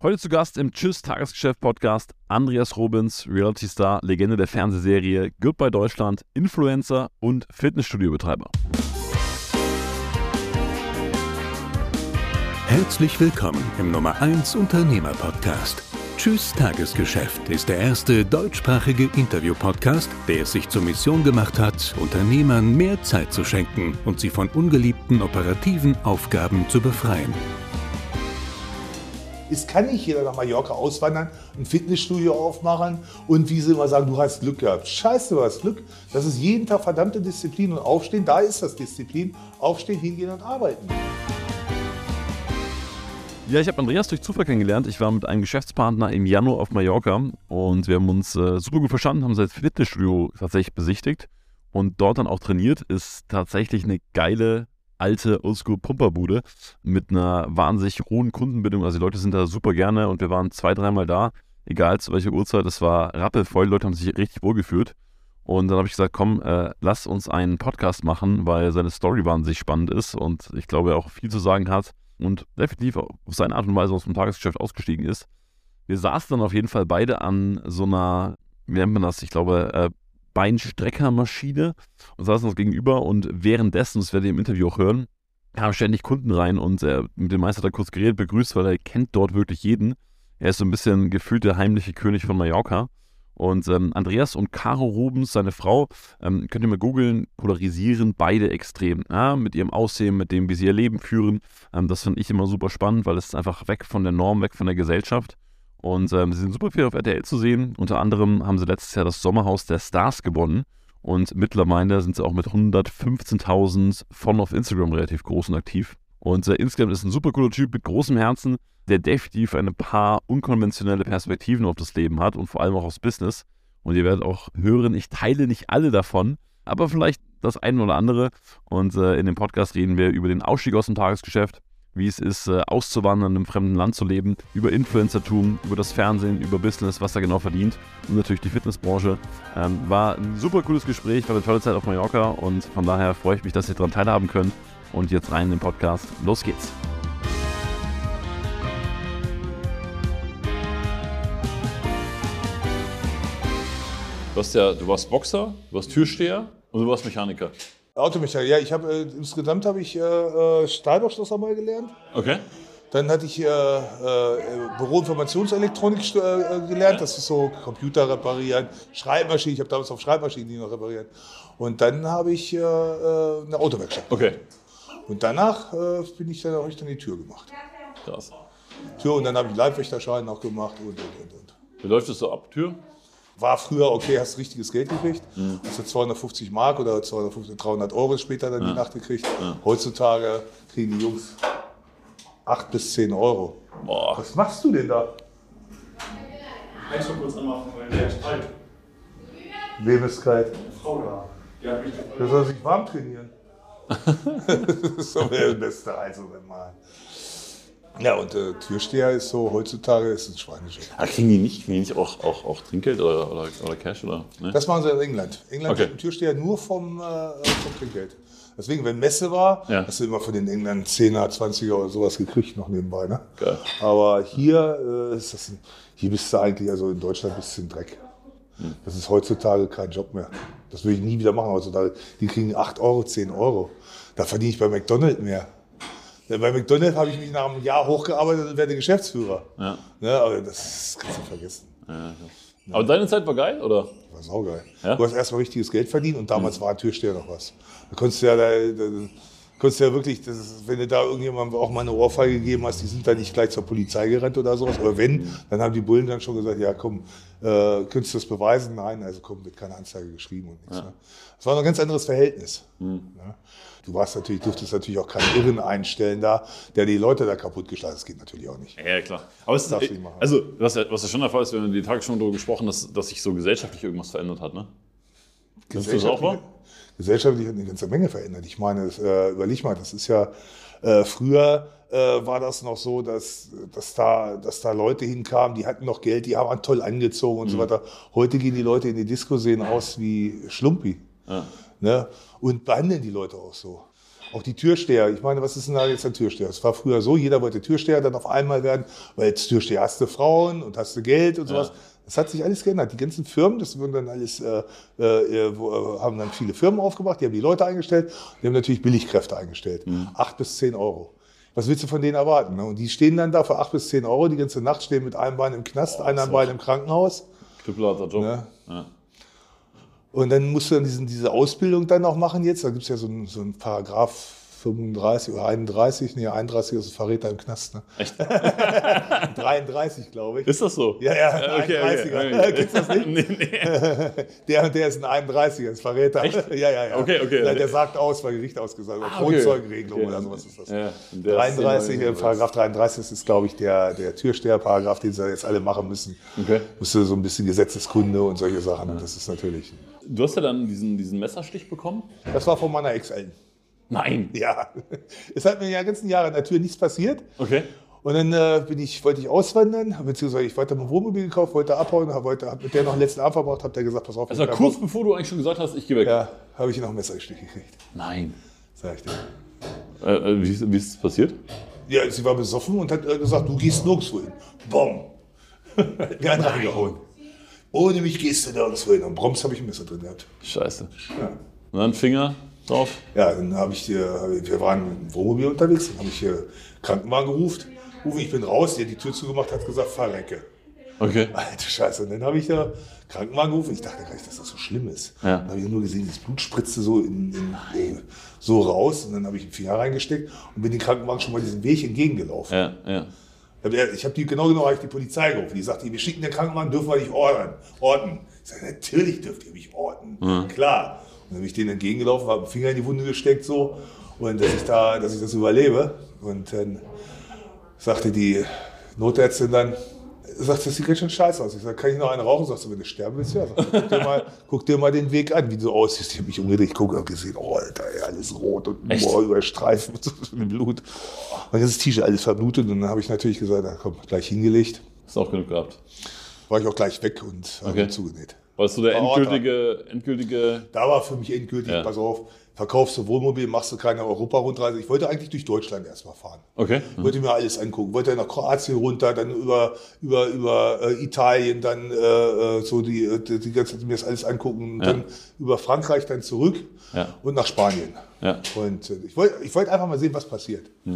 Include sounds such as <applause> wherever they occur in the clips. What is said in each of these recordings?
Heute zu Gast im Tschüss Tagesgeschäft Podcast Andreas Robins, Reality Star, Legende der Fernsehserie Goodbye Deutschland, Influencer und Fitnessstudio-Betreiber. Herzlich willkommen im Nummer 1 Unternehmer Podcast. Tschüss Tagesgeschäft ist der erste deutschsprachige Interview-Podcast, der es sich zur Mission gemacht hat, Unternehmern mehr Zeit zu schenken und sie von ungeliebten operativen Aufgaben zu befreien. Es kann nicht jeder nach Mallorca auswandern, ein Fitnessstudio aufmachen und wie sie immer sagen, du hast Glück gehabt. Scheiße, du hast Glück. Das ist jeden Tag verdammte Disziplin und Aufstehen, da ist das Disziplin. Aufstehen, hingehen und arbeiten. Ja, ich habe Andreas durch Zufall kennengelernt. Ich war mit einem Geschäftspartner im Januar auf Mallorca und wir haben uns äh, super gut verstanden, haben sein Fitnessstudio tatsächlich besichtigt und dort dann auch trainiert. Ist tatsächlich eine geile alte Oldschool-Pumperbude mit einer wahnsinnig hohen Kundenbindung. Also die Leute sind da super gerne und wir waren zwei, dreimal da, egal zu welcher Uhrzeit. Es war rappelvoll, die Leute haben sich richtig wohl gefühlt. Und dann habe ich gesagt, komm, äh, lass uns einen Podcast machen, weil seine Story wahnsinnig spannend ist und ich glaube, er auch viel zu sagen hat und definitiv auf seine Art und Weise aus dem Tagesgeschäft ausgestiegen ist. Wir saßen dann auf jeden Fall beide an so einer, wie nennt man das, ich glaube, äh, Beinstreckermaschine und saßen uns gegenüber und währenddessen, das werdet ihr im Interview auch hören, kamen ständig Kunden rein und äh, mit dem Meister hat er kurz geredet, begrüßt, weil er kennt dort wirklich jeden. Er ist so ein bisschen gefühlt der heimliche König von Mallorca. Und ähm, Andreas und Caro Rubens, seine Frau, ähm, könnt ihr mal googeln, polarisieren beide extrem. Ja, mit ihrem Aussehen, mit dem, wie sie ihr Leben führen. Ähm, das finde ich immer super spannend, weil es ist einfach weg von der Norm, weg von der Gesellschaft. Und ähm, sie sind super viel auf RTL zu sehen. Unter anderem haben sie letztes Jahr das Sommerhaus der Stars gewonnen. Und mittlerweile sind sie auch mit 115.000 von auf Instagram relativ groß und aktiv. Und äh, insgesamt ist ein super cooler Typ mit großem Herzen, der definitiv ein paar unkonventionelle Perspektiven auf das Leben hat und vor allem auch aufs Business. Und ihr werdet auch hören, ich teile nicht alle davon, aber vielleicht das eine oder andere. Und äh, in dem Podcast reden wir über den Ausstieg aus dem Tagesgeschäft, wie es ist, äh, auszuwandern, in einem fremden Land zu leben, über Influencertum, über das Fernsehen, über Business, was er genau verdient und natürlich die Fitnessbranche. Ähm, war ein super cooles Gespräch, war eine tolle Zeit auf Mallorca und von daher freue ich mich, dass ihr daran teilhaben könnt. Und jetzt rein in den Podcast. Los geht's. Du, ja, du warst Boxer, du warst Türsteher und du warst Mechaniker. Automechaniker, ja, ich habe äh, insgesamt habe ich äh, äh, Stahlbauschlosser mal gelernt. Okay. Dann hatte ich äh, äh, Büroinformationselektronik äh, äh, gelernt, das ist so Computer reparieren, Schreibmaschinen, ich habe damals auf Schreibmaschinen die noch repariert. Und dann habe ich äh, äh, eine Autowerkstatt. Okay. Und danach bin ich dann, ich dann die Tür gemacht. Krass. Tür und dann habe ich Leibwächterschein noch gemacht und und und und. Wie läuft es so ab, Tür? War früher, okay, hast richtiges Geld gekriegt. Hast du 250 Mark oder 250, 300 Euro später dann die Nacht gekriegt. Heutzutage kriegen die Jungs 8 bis 10 Euro. Boah. Was machst du denn da? Kannst du kurz anmachen, weil der ist kalt. Wem ist kalt? Frau da. Die hat mich Der soll sich warm trainieren. das <laughs> ist <laughs> so der beste also wenn mal. Ja, und äh, Türsteher ist so, heutzutage ist ein Schweinejob. Ah, kriegen die nicht, kriegen die nicht auch, auch, auch Trinkgeld oder, oder, oder Cash? Oder, ne? Das machen sie in England. England Okay. okay. Türsteher nur vom, äh, vom Trinkgeld. Deswegen, wenn Messe war, Ja. hast du immer von den Engländern 10er, 20er oder sowas gekriegt, noch nebenbei. Ne? Geil. Aber hier äh, ist das, ein- hier bist du eigentlich, also in Deutschland bist du ein Dreck. Hm. Das ist heutzutage kein Job mehr. Das würde ich nie wieder machen heutzutage. Die kriegen 8 Euro, 10 Euro. Da verdiene ich bei McDonald's mehr. Bei McDonald's habe ich mich nach einem Jahr hochgearbeitet und werde Geschäftsführer. Ja. Ne, aber das kannst du vergessen. Aber deine Zeit war geil, oder? War saugeil. Ja? Du hast erstmal richtiges Geld verdient und damals war ein Türsteher noch was. Da konntest du ja, da, da, konntest du ja wirklich, ist, wenn du da irgendjemandem auch mal eine Ohrfeige gegeben hast, die sind da nicht gleich zur Polizei gerannt oder sowas. Oder wenn, dann haben die Bullen dann schon gesagt, ja komm, äh, könntest du das beweisen? Nein, also komm, wird keine Anzeige geschrieben und nichts. Ne? Das war noch ein ganz anderes Verhältnis. Ne? Du warst natürlich, durftest natürlich auch keinen Irren einstellen da, der die Leute da kaputt geschlagen hat. Das geht natürlich auch nicht. Ja, klar. Aber es ist, nicht machen. also, was ja, was ja schon der Fall ist, wir haben die Tage schon darüber gesprochen, dass, dass sich so gesellschaftlich irgendwas verändert hat, ne? Du das auch wahr? gesellschaftlich hat eine ganze Menge verändert. Ich meine, das, äh, überleg mal, das ist ja äh, früher äh, war das noch so, dass, dass, da, dass da Leute hinkamen, die hatten noch Geld, die haben toll angezogen und so weiter. Heute gehen die Leute in die Disco, sehen aus wie Schlumpi. Ne? Und behandeln die Leute auch so. Auch die Türsteher. Ich meine, was ist denn da jetzt ein Türsteher? Es war früher so, jeder wollte Türsteher dann auf einmal werden, weil jetzt Türsteher hast du Frauen und hast du Geld und sowas. Das hat sich alles geändert. Die ganzen Firmen, das wurden dann alles, äh, äh, wo, äh, haben dann viele Firmen aufgemacht, die haben die Leute eingestellt, die haben natürlich Billigkräfte eingestellt. Acht bis zehn Euro. Was willst du von denen erwarten? Ne? Und die stehen dann da für acht bis zehn Euro die ganze Nacht, stehen mit einem Bein im Knast, einem Bein im Krankenhaus. Knüppelharter Job. Ja. Ja. Und dann musst du dann diesen, diese Ausbildung dann auch machen jetzt. Da gibt es ja so einen, so einen Paragraph 35 oder 31, nee, 31 ist ein Verräter im Knast. Ne? Echt? <laughs> 33, glaube ich. Ist das so? Ja, ja, Okay, 31er. okay. Du <laughs> das nicht? nee, nee. <laughs> Der und der ist ein 31er, ist Verräter. Echt? Ja, ja, ja. Okay, okay. Der, der sagt aus, weil Gericht ausgesagt hat. Ah, okay. Kronzeugenregelung Okay. oder sowas ist das. Ja, in der 33, Szene- äh, Paragraph 33 ist, glaube ich, der, der Türsteher-Paragraph, den sie jetzt alle machen müssen. Okay. Musst du so ein bisschen Gesetzeskunde und solche Sachen. Das ist natürlich. Du hast ja dann diesen, diesen Messerstich bekommen? Das war von meiner Ex-Eltern. Nein. Ja. Es hat mir ja ganzen Jahre in der Tür nichts passiert. Okay. Und dann äh, bin ich, wollte ich auswandern, beziehungsweise ich wollte mein Wohnmobil gekauft, wollte abhauen, hab, wollte, hab mit der noch den letzten Abend verbracht, hab der gesagt, pass auf. Ich- kurz bevor du eigentlich schon gesagt hast, ich gehe weg. Ja, habe ich noch ein Messerstich gekriegt, Nein. sag ich dir. Äh, äh, wie, ist- wie ist es passiert? Ja, sie war besoffen und hat äh, gesagt, du gehst nirgendwo hin. Bom. <laughs> Einen reingehauen. Ohne mich gehst du nirgendwo hin. Und Broms habe ich ein Messer drin gehabt. Scheiße. Ja. Und dann Finger drauf. Ja, dann habe ich hab ich- wir waren im Wohnmobil unterwegs, dann habe ich hier Krankenwagen gerufen. Rufen, ich bin raus, der die Tür zugemacht hat, gesagt, fahr Recke. Okay. Alter Scheiße. Und dann habe ich da Krankenwagen gerufen. Ich dachte gar nicht, dass das so schlimm ist. Ja. Dann habe ich nur gesehen, das Blut spritzte so, in, in, äh, so raus. Und dann habe ich den Finger reingesteckt und bin den Krankenwagen schon mal diesen Weg entgegengelaufen. Ja, ja. Ich habe die genau genau hab ich die Polizei gerufen. Die sagte, wir schicken den Krankenwagen, dürfen wir nicht ordnen. Orten. Ich sage, natürlich dürft ihr mich orten. Klar. Und dann bin ich denen entgegengelaufen, habe den Finger in die Wunde gesteckt so und dass ich da, dass ich das überlebe. Und dann sagte die Notärztin dann, sagt, das sieht ganz schön scheiße aus. Ich sage, kann ich noch eine rauchen? Sagst du, wenn du sterben willst, ja. Sag, guck, dir mal, <laughs> guck dir mal den Weg an, wie du so aussiehst. Ich habe mich umgedreht, ich gucke, habe gesehen, oh, Alter, ey, alles rot und boah, überstreifen <laughs> mit so viel Blut. Mein ganzes T-Shirt alles verblutet. Und dann habe ich natürlich gesagt, na komm, gleich hingelegt. Hast du auch genug gehabt. War ich auch gleich weg und habe Okay. zugenäht. Warst du der endgültige, endgültige. Da war für mich endgültig, Ja. pass auf, verkaufst du Wohnmobil, machst du keine Europa-Rundreise. Ich wollte eigentlich durch Deutschland erstmal fahren. Okay. Wollte mir alles angucken. Wollte nach Kroatien runter, dann über, über, über äh, Italien, dann äh, äh, so die, äh, die, die ganze mir das alles angucken, Ja. dann über Frankreich dann zurück Ja. und nach Spanien. Ja. Und äh, ich wollte ich wollte einfach mal sehen, was passiert. Ja,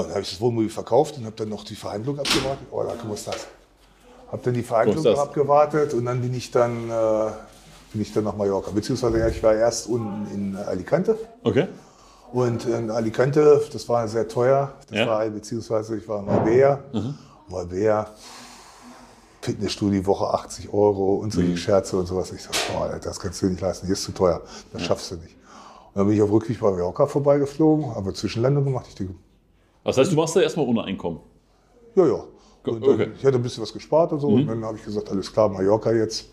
und dann habe ich das Wohnmobil verkauft und habe dann noch die Verhandlung abgewartet. Oh, da guck mal, was das? Habe dann die Verhandlung abgewartet und dann bin ich dann, äh, bin ich dann nach Mallorca. Beziehungsweise ja, ich war erst unten in Alicante. Okay. Und in Alicante, das war sehr teuer. Das Ja. war, beziehungsweise ich war in Marbella. Marbella, Fitnessstudio, Woche 80 Euro und solche Scherze und sowas. Ich dachte, boah, das kannst du dir nicht leisten, hier ist zu teuer. Das schaffst du nicht. Und dann bin ich auf Rückweg bei Mallorca vorbeigeflogen, habe Zwischenlandung gemacht. Ich denke, Das heißt, du machst da erstmal ohne Einkommen. ja, ja. Und dann, Okay. Ich hatte ein bisschen was gespart und so. Und dann habe ich gesagt, alles klar, Mallorca jetzt.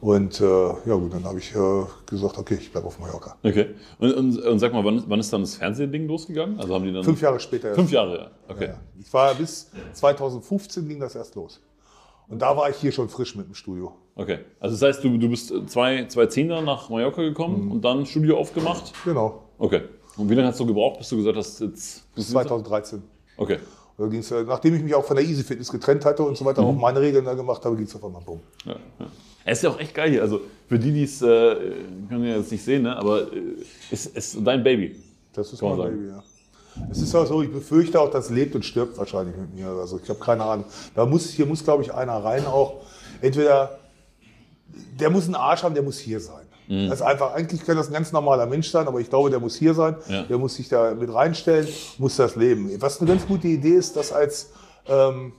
Und äh, ja gut, dann habe ich äh, gesagt, okay, ich bleibe auf Mallorca. Okay. Und, und, und sag mal, wann, wann ist dann das Fernsehding losgegangen? Also haben die dann. Fünf Jahre später. erst. Fünf Jahre, ja. Okay. Ja. Ich war bis 2015 ging das erst los. Und da war ich hier schon frisch mit dem Studio. Okay. Also das heißt, du, du bist zwei, 2010 dann nach Mallorca gekommen und dann Studio aufgemacht. Genau. Okay. Und wie lange hast du gebraucht, bis du gesagt hast, jetzt. Bis 2013. Okay. Da ging's, nachdem ich mich auch von der Easy Fitness getrennt hatte und so weiter, auch meine Regeln da gemacht habe, ging es auf einmal bumm. Ja, ja. Es ist ja auch echt geil hier. Also für die, die es äh, können ja jetzt nicht sehen, ne? aber äh, ist, ist dein Baby. Das ist mein. Baby, ja. Es ist auch so, ich befürchte auch, das lebt und stirbt wahrscheinlich mit mir. Also ich habe keine Ahnung. Da muss, hier muss, glaube ich, einer rein auch. Entweder, der muss einen Arsch haben, der muss hier sein. Mhm. Das ist einfach, eigentlich kann das ein ganz normaler Mensch sein, aber ich glaube, der muss hier sein. Ja. Der muss sich da mit reinstellen, muss das leben. Was eine ganz gute Idee ist, das als, ähm,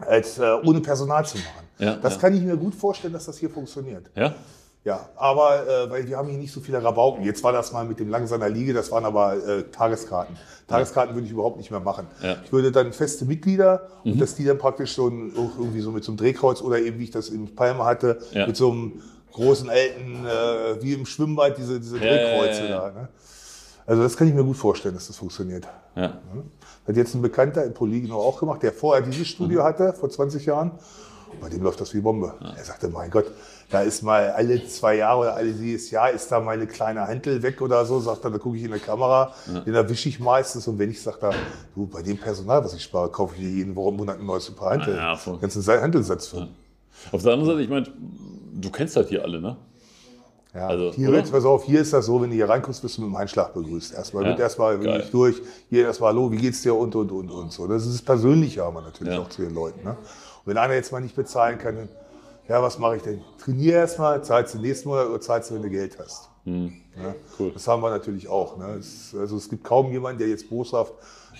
als äh, ohne Personal zu machen. Ja, das ja. kann ich mir gut vorstellen, dass das hier funktioniert. Ja? Ja, aber äh, weil wir haben hier nicht so viele Rabauken. Jetzt war das mal mit dem Langsamer Liege, das waren aber äh, Tageskarten. Tageskarten würde ich überhaupt nicht mehr machen. Ja. Ich würde dann feste Mitglieder und dass die dann praktisch so ein, irgendwie so mit so einem Drehkreuz oder eben wie ich das in Palma hatte, Ja. mit so einem großen alten, äh, wie im Schwimmbad, diese, diese Ja, ja, Drehkreuze ja, ja. da. Ne? Also das kann ich mir gut vorstellen, dass das funktioniert. Ja. Hat jetzt ein Bekannter in Poligno auch gemacht, der vorher dieses Studio hatte, vor 20 Jahren. Bei dem läuft das wie Bombe. Er sagte, mein Gott, da ist mal alle zwei Jahre oder alle dieses Jahr ist da meine kleine Hantel weg oder so. Sagt er, da gucke ich in der Kamera, den erwische ich meistens. Und wenn ich sage, da, du, bei dem Personal, was ich spare, kaufe ich jeden Monat ein neues Paar Hantel. Ja, voll. Kannst du einen Handelsatz für. Auf der anderen Seite, ich meine, du kennst halt hier alle, ne? Ja, Also, hier, wird's- pass auf, hier ist das so, wenn du hier reinkommst, bist du mit dem Einschlag begrüßt. Erstmal Ja, wird erstmal wirklich durch, hier erstmal Hallo, wie geht's dir und und und und so. Das ist das Persönliche aber natürlich Ja. auch zu den Leuten. Ne? Und wenn einer jetzt mal nicht bezahlen kann, dann, ja, was mache ich denn? Trainier erstmal, zahlst du nächsten Monat oder zahlst du, wenn du Geld hast. Ja? Hm. Cool. Das haben wir natürlich auch. Ne? Es, also es gibt kaum jemanden, der jetzt boshaft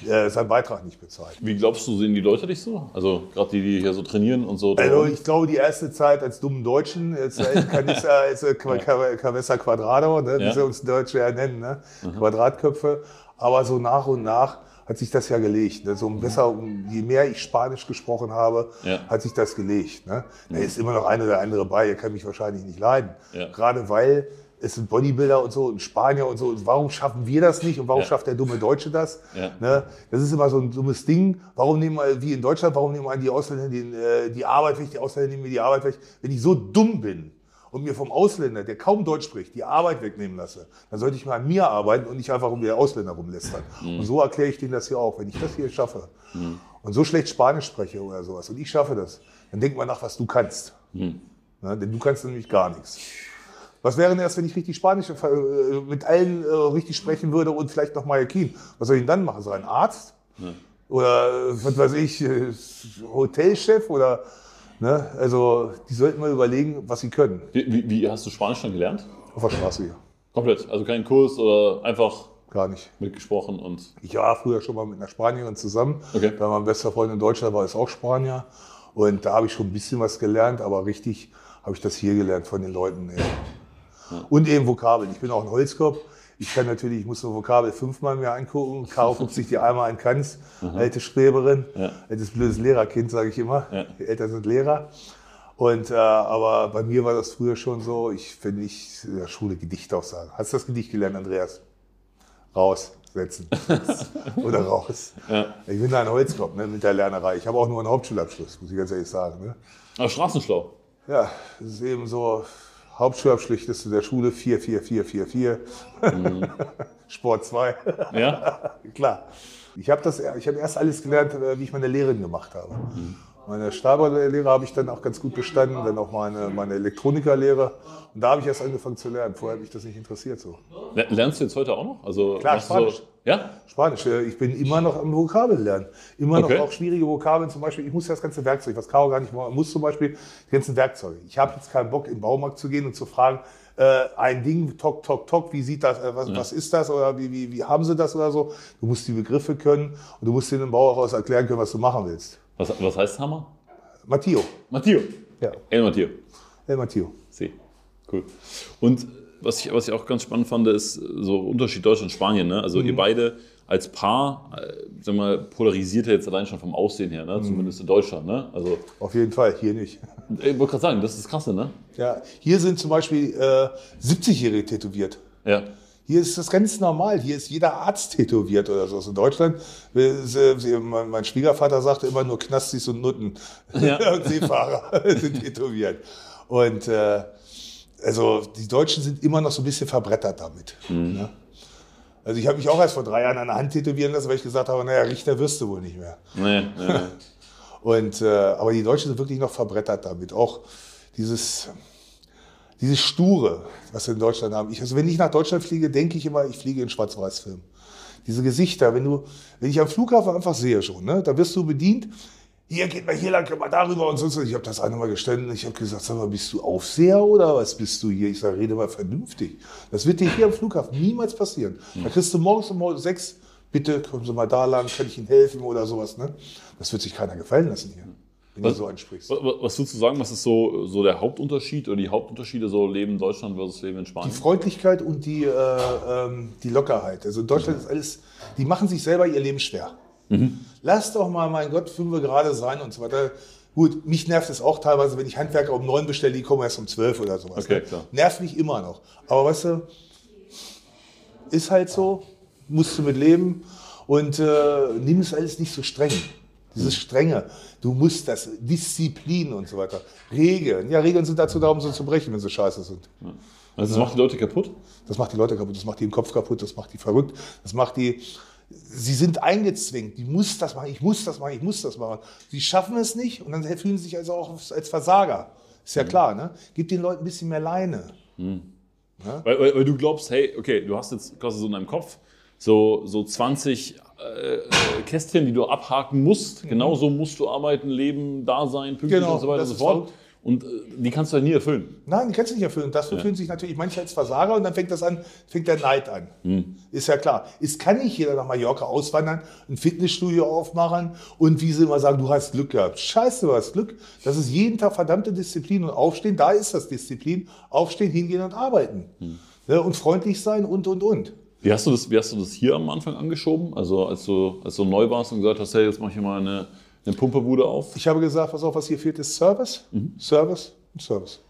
äh, seinen Beitrag nicht bezahlt. Wie glaubst du, sehen die Leute dich so? Also gerade die, die hier so trainieren und so. Also ich glaube, die erste Zeit als dummen Deutschen, als Canissa, als Ca- Ca- Cavessa Quadrado, ne, wie Ja. sie uns Deutsche ja nennen, ne? Quadratköpfe. Aber so nach und nach hat sich das ja gelegt. Ne? So um besser, um, je mehr ich Spanisch gesprochen habe, Ja. hat sich das gelegt. Ne? Da ist immer noch ein oder andere bei, er kann mich wahrscheinlich nicht leiden. Ja. Gerade weil es sind Bodybuilder und so und Spanier und so. Und warum schaffen wir das nicht und warum Ja. schafft der dumme Deutsche das? Ja. Ne? Das ist immer so ein dummes Ding. Warum nehmen wir, wie in Deutschland, warum nehmen wir die Ausländer den, äh, die Arbeit weg, die Ausländer nehmen mir die Arbeit weg? Wenn ich so dumm bin und mir vom Ausländer, der kaum Deutsch spricht, die Arbeit wegnehmen lasse, dann sollte ich mal an mir arbeiten und nicht einfach um den Ausländer rumlästern. Und so erkläre ich denen das hier auch. Wenn ich das hier schaffe und so schlecht Spanisch spreche oder sowas und ich schaffe das, dann denk mal nach, was du kannst. Ne? Denn du kannst nämlich gar nichts. Was wäre denn erst, wenn ich richtig Spanisch äh, mit allen äh, richtig sprechen würde und vielleicht noch Mallorquin? Was soll ich denn dann machen? So ein Arzt? Oder äh, was weiß ich, äh, Hotelchef? Oder, ne? Also, die sollten mal überlegen, was sie können. Wie, wie, hast du Spanisch dann gelernt? Auf der Straße hier. Komplett. Also kein Kurs oder einfach Gar nicht. mitgesprochen und. Ich war früher schon mal mit einer Spanierin zusammen. Okay. Weil mein bester Freund in Deutschland war, ist auch Spanier. Und da habe ich schon ein bisschen was gelernt, aber richtig habe ich das hier gelernt von den Leuten. Ja. Und eben Vokabeln. Ich bin auch ein Holzkopf. Ich kann natürlich, ich muss so Vokabel fünfmal mir angucken. Caro guckt sich die einmal an Kanz, alte Streberin, Ja. altes blödes Lehrerkind, sage ich immer. Ja. Die Eltern sind Lehrer. Und, äh, aber bei mir war das früher schon so, ich, wenn ich in der Schule Gedichte auch sagen. Hast du das Gedicht gelernt, Andreas? Raus, setzen. <laughs> Oder raus. Ja. Ich bin da ein Holzkopf ne, mit der Lernerei. Ich habe auch nur einen Hauptschulabschluss, muss ich ganz ehrlich sagen. Ne? Aber straßenschlau. Ja, das ist eben so, Hauptschulabschluss der Schule 4, 4, 4, 4, 4. Sport 2. Ja? <laughs> Klar. Ich habe das, ich habe erst alles gelernt, äh, wie ich meine Lehrerin gemacht habe. Meine Stahlbauerlehre habe ich dann auch ganz gut bestanden, dann auch meine, meine Elektronikerlehre. Und da habe ich erst angefangen zu lernen. Vorher hat mich das nicht interessiert so. Le- Lernst du jetzt heute auch noch? Also, Klar, Spanisch. So, ja? Spanisch. Ich bin immer noch am Vokabeln lernen. Immer Okay. noch auch schwierige Vokabeln. Zum Beispiel, ich muss ja das ganze Werkzeug, was Caro gar nicht machen muss, zum Beispiel die ganzen Werkzeuge. Ich habe jetzt keinen Bock, in den Baumarkt zu gehen und zu fragen, äh, ein Ding, tok, tok, tok, wie sieht das, äh, was, was ist das oder wie, wie, wie haben sie das oder so. Du musst die Begriffe können und du musst dem Bauhaus erklären können, was du machen willst. Was, was heißt Hammer? Matteo. Matteo. Ja, El Matteo. El Matteo. See. Cool. Und was ich, was ich auch ganz spannend fand, ist so Unterschied Deutschland und Spanien. Ne? Also ihr beide als Paar, äh, sag mal, polarisiert ja jetzt allein schon vom Aussehen her, ne? zumindest in Deutschland. Ne? Also, Auf jeden Fall, hier nicht. ich wollte gerade sagen, das ist das Krasse, ne? Ja, hier sind zum Beispiel äh, 70-Jährige tätowiert. Ja. Hier ist das ganz normal. Hier ist jeder Arzt tätowiert oder so. In Deutschland, äh, mein Schwiegervater sagte immer nur Knastis und Nutten Ja. <laughs> und Seefahrer <laughs> sind tätowiert. Und äh, also die Deutschen sind immer noch so ein bisschen verbrettert damit. Ne? Also ich habe mich auch erst vor drei Jahren an der Hand tätowieren lassen, weil ich gesagt habe, naja, Richter wirst du wohl nicht mehr. Nee, nee. <laughs> Und, äh, aber die Deutschen sind wirklich noch verbrettert damit. Auch dieses, dieses Sture, was wir in Deutschland haben. Ich, also wenn ich nach Deutschland fliege, denke ich immer, ich fliege in Schwarz-Weiß-Film. Diese Gesichter, wenn du, wenn ich am Flughafen einfach sehe schon, ne, da wirst du bedient. Hier geht mal hier lang, geht mal darüber und sonst. Ich habe das eine Mal gestanden. Ich habe gesagt, sag mal, bist du Aufseher oder was bist du hier? Ich sage, rede mal vernünftig. Das wird dir hier am Flughafen niemals passieren. Da kriegst du morgens um sechs, bitte kommen Sie mal da lang, kann ich Ihnen helfen oder sowas. Ne? Das wird sich keiner gefallen lassen hier, wenn Was- du so ansprichst. Was, würdest du sagen, was ist so, so der Hauptunterschied oder die Hauptunterschiede so Leben in Deutschland versus Leben in Die Spanien? Freundlichkeit und die, äh, ähm, die Lockerheit. Also in Deutschland ist alles, die machen sich selber ihr Leben schwer. Lass doch mal, mein Gott, fünf gerade sein und so weiter. Gut, mich nervt es auch teilweise, wenn ich Handwerker um neun bestelle, die kommen erst um zwölf oder sowas. Okay, ne? klar. Nervt mich immer noch. Aber weißt du, ist halt so, musst du mit leben und äh, nimm es alles nicht so streng. Dieses Strenge. Du musst das, Disziplin und so weiter. Regeln. Ja, Regeln sind dazu da, um sie zu brechen, wenn sie scheiße sind. Also das macht die Leute kaputt? Das macht die Leute kaputt, das macht die im Kopf kaputt, das macht die verrückt, das macht die. Sie sind eingezwängt, die muss das machen, ich muss das machen, ich muss das machen. Sie schaffen es nicht und dann fühlen sie sich also auch als Versager. Ist ja klar, ne? Gib den Leuten ein bisschen mehr Leine. Weil, weil, weil du glaubst, hey, okay, du hast jetzt quasi so in deinem Kopf so, so 20 äh, äh, Kästchen, die du abhaken musst. Genauso musst du arbeiten, leben, da sein, pünktlich Genau, und so weiter und so fort. verrückt. Und äh, die kannst du halt nie erfüllen. Nein, die kannst du nicht erfüllen. Das fühlen sich natürlich manche als Versager und dann fängt das an, fängt der Neid an. Ist ja klar. Es kann nicht jeder nach Mallorca auswandern, ein Fitnessstudio aufmachen und wie sie immer sagen, du hast Glück gehabt. Scheiße, du hast Glück. Das ist jeden Tag verdammte Disziplin und Aufstehen. Da ist das Disziplin. Aufstehen, hingehen und arbeiten. Ne, und freundlich sein und, und, und. Wie hast, du das, wie hast du das hier am Anfang angeschoben? Also als du, als du neu warst und gesagt hast, hey, jetzt mach ich hier mal eine, eine Pumperbude auf? Ich habe gesagt, pass auf, was hier fehlt, ist Service, Service und Service.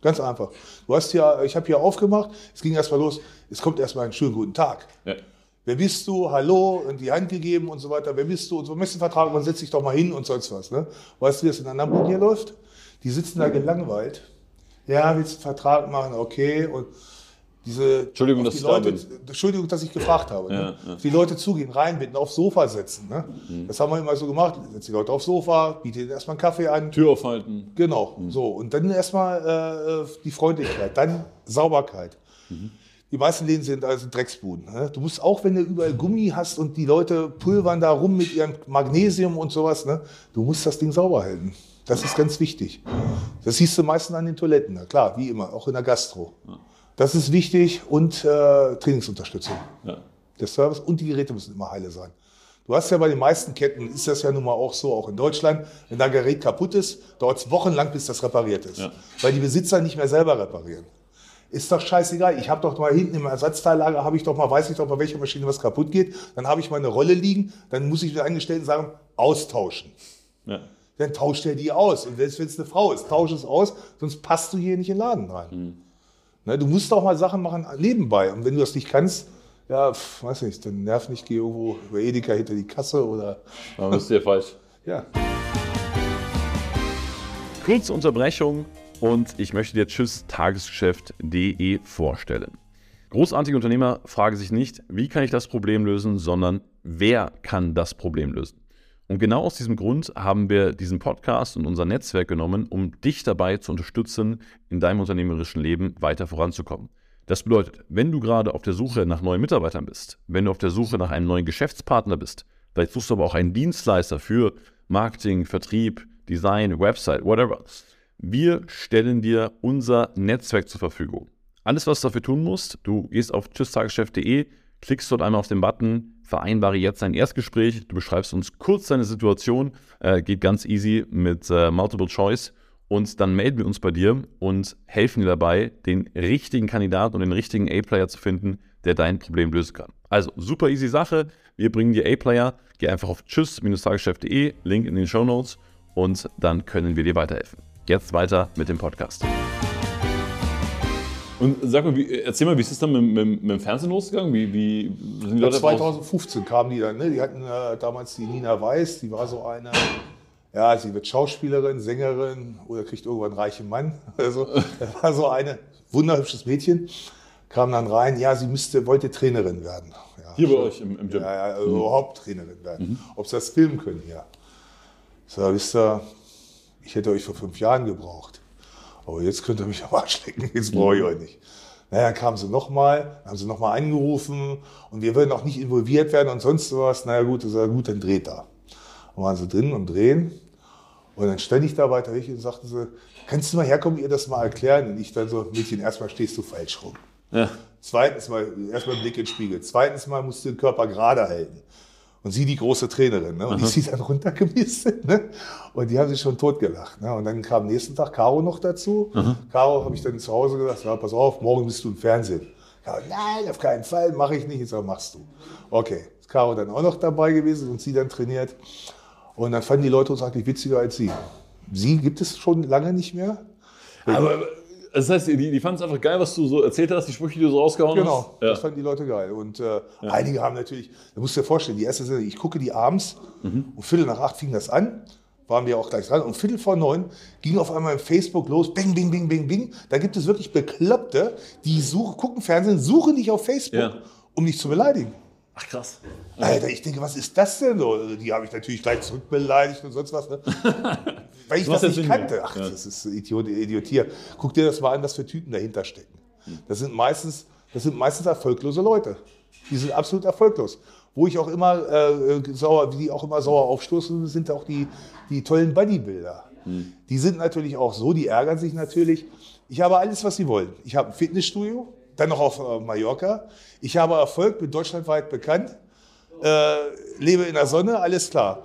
Ganz einfach. Du hast ja, ich habe hier aufgemacht, es ging erstmal los, es kommt erstmal einen schönen guten Tag. Ja. Wer bist du? Hallo und die Hand gegeben und so weiter. Wer bist du? Und so ein bisschen Vertrag, man setzt sich doch mal hin und sonst was. Ne? Weißt du, wie es in anderen Buden hier läuft? Die sitzen da gelangweilt. Ja, willst du einen Vertrag machen? Okay. Und diese Entschuldigung, dass die ich da Leute, bin. Entschuldigung, dass ich gefragt habe. Ja, ne? ja. Die Leute zugehen, reinbinden, aufs Sofa setzen. Ne? Das haben wir immer so gemacht. Setzt die Leute aufs Sofa, bietet ihnen erstmal einen Kaffee an. Tür aufhalten. Genau, so. Und dann erstmal äh, die Freundlichkeit, dann Sauberkeit. Die meisten Läden sind also Drecksbuden. Ne? Du musst auch, wenn du überall Gummi hast und die Leute pulvern da rum mit ihrem Magnesium und sowas, ne? du musst das Ding sauber halten. Das ist ganz wichtig. Das siehst du meistens an den Toiletten, na klar, wie immer, auch in der Gastro. Das ist wichtig und äh, Trainingsunterstützung. Ja. Der Service und die Geräte müssen immer heile sein. Du hast ja bei den meisten Ketten, ist das ja nun mal auch so, auch in Deutschland, wenn dein Gerät kaputt ist, dauert es wochenlang, bis das repariert ist. Ja. Weil die Besitzer nicht mehr selber reparieren. Ist doch scheißegal. Ich habe doch mal hinten im Ersatzteillager, habe ich doch mal, weiß ich doch bei welcher Maschine was kaputt geht. Dann habe ich meine Rolle liegen, dann muss ich den Angestellten sagen, austauschen. Ja. Dann tauscht er die aus. Und selbst wenn es eine Frau ist, tausch es aus, sonst passt du hier nicht in den Laden rein. Ne, du musst auch mal Sachen machen nebenbei. Und wenn du das nicht kannst, ja, pf, weiß nicht, dann nerv nicht, geh irgendwo über Edeka hinter die Kasse oder Dann bist du ja falsch. ja. Kurze Unterbrechung und ich möchte dir Tschüss Tagesgeschäft.de vorstellen. Großartige Unternehmer fragen sich nicht, wie kann ich das Problem lösen, sondern wer kann das Problem lösen. Und genau aus diesem Grund haben wir diesen Podcast und unser Netzwerk genommen, um dich dabei zu unterstützen, in deinem unternehmerischen Leben weiter voranzukommen. Das bedeutet, wenn du gerade auf der Suche nach neuen Mitarbeitern bist, wenn du auf der Suche nach einem neuen Geschäftspartner bist, vielleicht suchst du aber auch einen Dienstleister für Marketing, Vertrieb, Design, Website, whatever. Wir stellen dir unser Netzwerk zur Verfügung. Alles, was du dafür tun musst, du gehst auf tschüsstagesgeschäft.de, klickst dort einmal auf den Button, vereinbare jetzt ein Erstgespräch, du beschreibst uns kurz deine Situation, äh, geht ganz easy mit äh, Multiple Choice und dann melden wir uns bei dir und helfen dir dabei, den richtigen Kandidaten und den richtigen A-Player zu finden, der dein Problem lösen kann. Also super easy Sache, wir bringen dir A-Player, geh einfach auf tschüss-tagesgeschäft.de, Link in den Show Notes und dann können wir dir weiterhelfen. Jetzt weiter mit dem Podcast. Und sag mal, wie, erzähl mal, wie ist es dann mit, mit, mit dem Fernsehen losgegangen? Wie, wie sind die Leute drauf? 2015 kamen die dann, ne? die hatten äh, damals die Nina Weiß, die war so eine, ja, sie wird Schauspielerin, Sängerin oder kriegt irgendwann einen reichen Mann. <laughs> Also, das war so eine wunderhübsches Mädchen, kam dann rein, ja, sie müsste, wollte Trainerin werden. Ja, Hier bei schon. euch im, im Gym. Ja, ja, also überhaupt Trainerin werden. Ob sie das filmen können, ja. Sag, wisst ihr, ich hätte euch vor fünf Jahren gebraucht. Aber jetzt könnt ihr mich <laughs> am Arsch lecken, jetzt brauche ich euch nicht. Naja, dann kamen sie nochmal, haben sie nochmal angerufen und wir würden auch nicht involviert werden und sonst was. Naja gut, ich sag, gut, dann dreht da. Dann waren sie drin und drehen. Und dann stand ich da weiter weg und sagten sie, kannst du mal herkommen, ihr das mal erklären? Und ich dann so, Mädchen, erstmal stehst du falsch rum. Ja. Zweitens mal, erstmal Blick in den Spiegel. Zweitens mal musst du den Körper gerade halten. Und sie die große Trainerin. Ne? Und ich sie dann runtergemisst. Ne? Und die haben sich schon totgelacht. Ne? Und dann kam nächsten Tag Caro noch dazu. Caro habe ich dann zu Hause gesagt, ja, pass auf, morgen bist du im Fernsehen. Caro, nein, auf keinen Fall, mache ich nicht. Ich sage, machst du. Okay, ist Caro dann auch noch dabei gewesen und sie dann trainiert. Und dann fanden die Leute uns eigentlich witziger als sie. Sie gibt es schon lange nicht mehr. Aber das heißt, die, die fanden es einfach geil, was du so erzählt hast, die Sprüche, die du so rausgehauen Genau, hast? Ja. das fanden die Leute geil. Und äh, einige haben natürlich, da musst du dir vorstellen, die erste Sendung, ich gucke die abends, Mhm. um Viertel nach acht fing das an, waren wir auch gleich dran. Und Viertel vor neun ging auf einmal im Facebook los, bing, bing, bing, bing, bing. Da gibt es wirklich Bekloppte, die suchen, gucken Fernsehen, suchen dich auf Facebook, Ja. um dich zu beleidigen. Ach krass. Alter, ich denke, was ist das denn so? Die habe ich natürlich gleich zurückbeleidigt und sonst was. Ne? <laughs> Weil ich Das das nicht kannte. Ach, Ja. das ist Idiot, Idiotier. Guck dir das mal an, was für Typen dahinter stecken. Das sind meistens, das sind meistens erfolglose Leute. Die sind absolut erfolglos. Wo ich auch immer äh, sauer, wie die auch immer sauer aufstoßen, sind auch die, die tollen Bodybuilder. Die sind natürlich auch so, die ärgern sich natürlich. Ich habe alles, was sie wollen. Ich habe ein Fitnessstudio, dann noch auf äh, Mallorca. Ich habe Erfolg, bin deutschlandweit bekannt, äh, lebe in der Sonne, alles klar.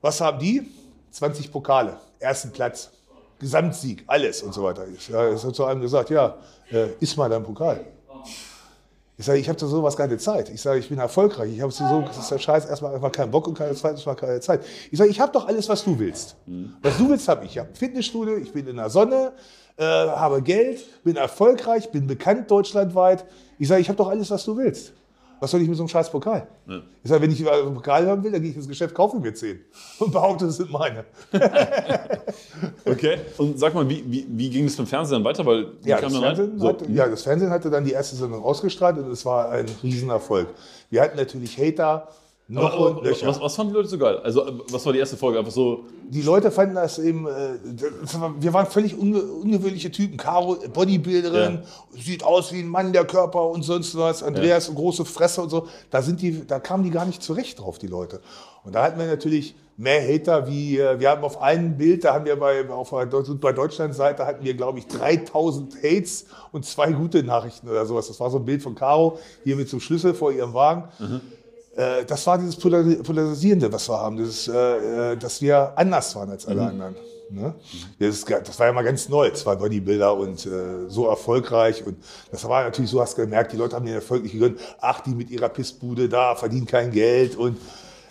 Was haben die? 20 Pokale, ersten Platz, Gesamtsieg, alles und so weiter. Ich, ja, ich habe zu einem gesagt, ja, äh, iss mal dein Pokal. Ich sage, ich habe zu sowas keine Zeit. Ich sage, ich bin erfolgreich. Ich habe zu so das ist der Scheiß erstmal einfach keinen Bock und keine zweitens mal keine Zeit. Ich sage, ich habe doch alles, was du willst. Was du willst, habe ich. Ich habe ein Fitnessstudio, ich bin in der Sonne, äh, habe Geld, bin erfolgreich, bin bekannt deutschlandweit. Ich sage, ich habe doch alles, was du willst. Was soll ich mit so einem scheiß Pokal? Ich sage, wenn ich einen Pokal haben will, dann gehe ich ins Geschäft, kaufe mir 10 und behaupte, das sind meine. <laughs> Okay. Und sag mal, wie, wie, wie ging es beim Fernsehen dann weiter? Weil Ja das? Fernsehen So. hatte, ja, das Fernsehen hatte dann die erste Sendung ausgestrahlt und es war ein Riesenerfolg. Wir hatten natürlich Hater, noch Aber, und Löcher. was, was fanden die Leute so geil? Also, äh, was war die erste Folge? Einfach so, Die Leute fanden das eben, äh, wir waren völlig unge ungewöhnliche Typen. Caro, Bodybuilderin, sieht aus wie ein Mann, der Körper und sonst was. Andreas, große Fresse und so. Da, sind die, da kamen die gar nicht zurecht drauf, die Leute. Und da hatten wir natürlich mehr Hater wie, äh, wir haben auf einem Bild, da haben wir bei, auf bei Deutschland-Seite hatten wir, glaube ich, 3000 Hates und zwei gute Nachrichten oder sowas. Das war so ein Bild von Caro, hier mit einem Schlüssel vor ihrem Wagen. Äh, das war dieses Polar- Polarisierende, was wir haben, dieses, äh, äh, dass wir anders waren als alle anderen. Ne? Das, das war ja mal ganz neu, zwei Bodybuilder und äh, so erfolgreich. Und das war natürlich so, hast du gemerkt, die Leute haben den Erfolg nicht gegönnt. Ach, die mit ihrer Pissbude da verdienen kein Geld. Und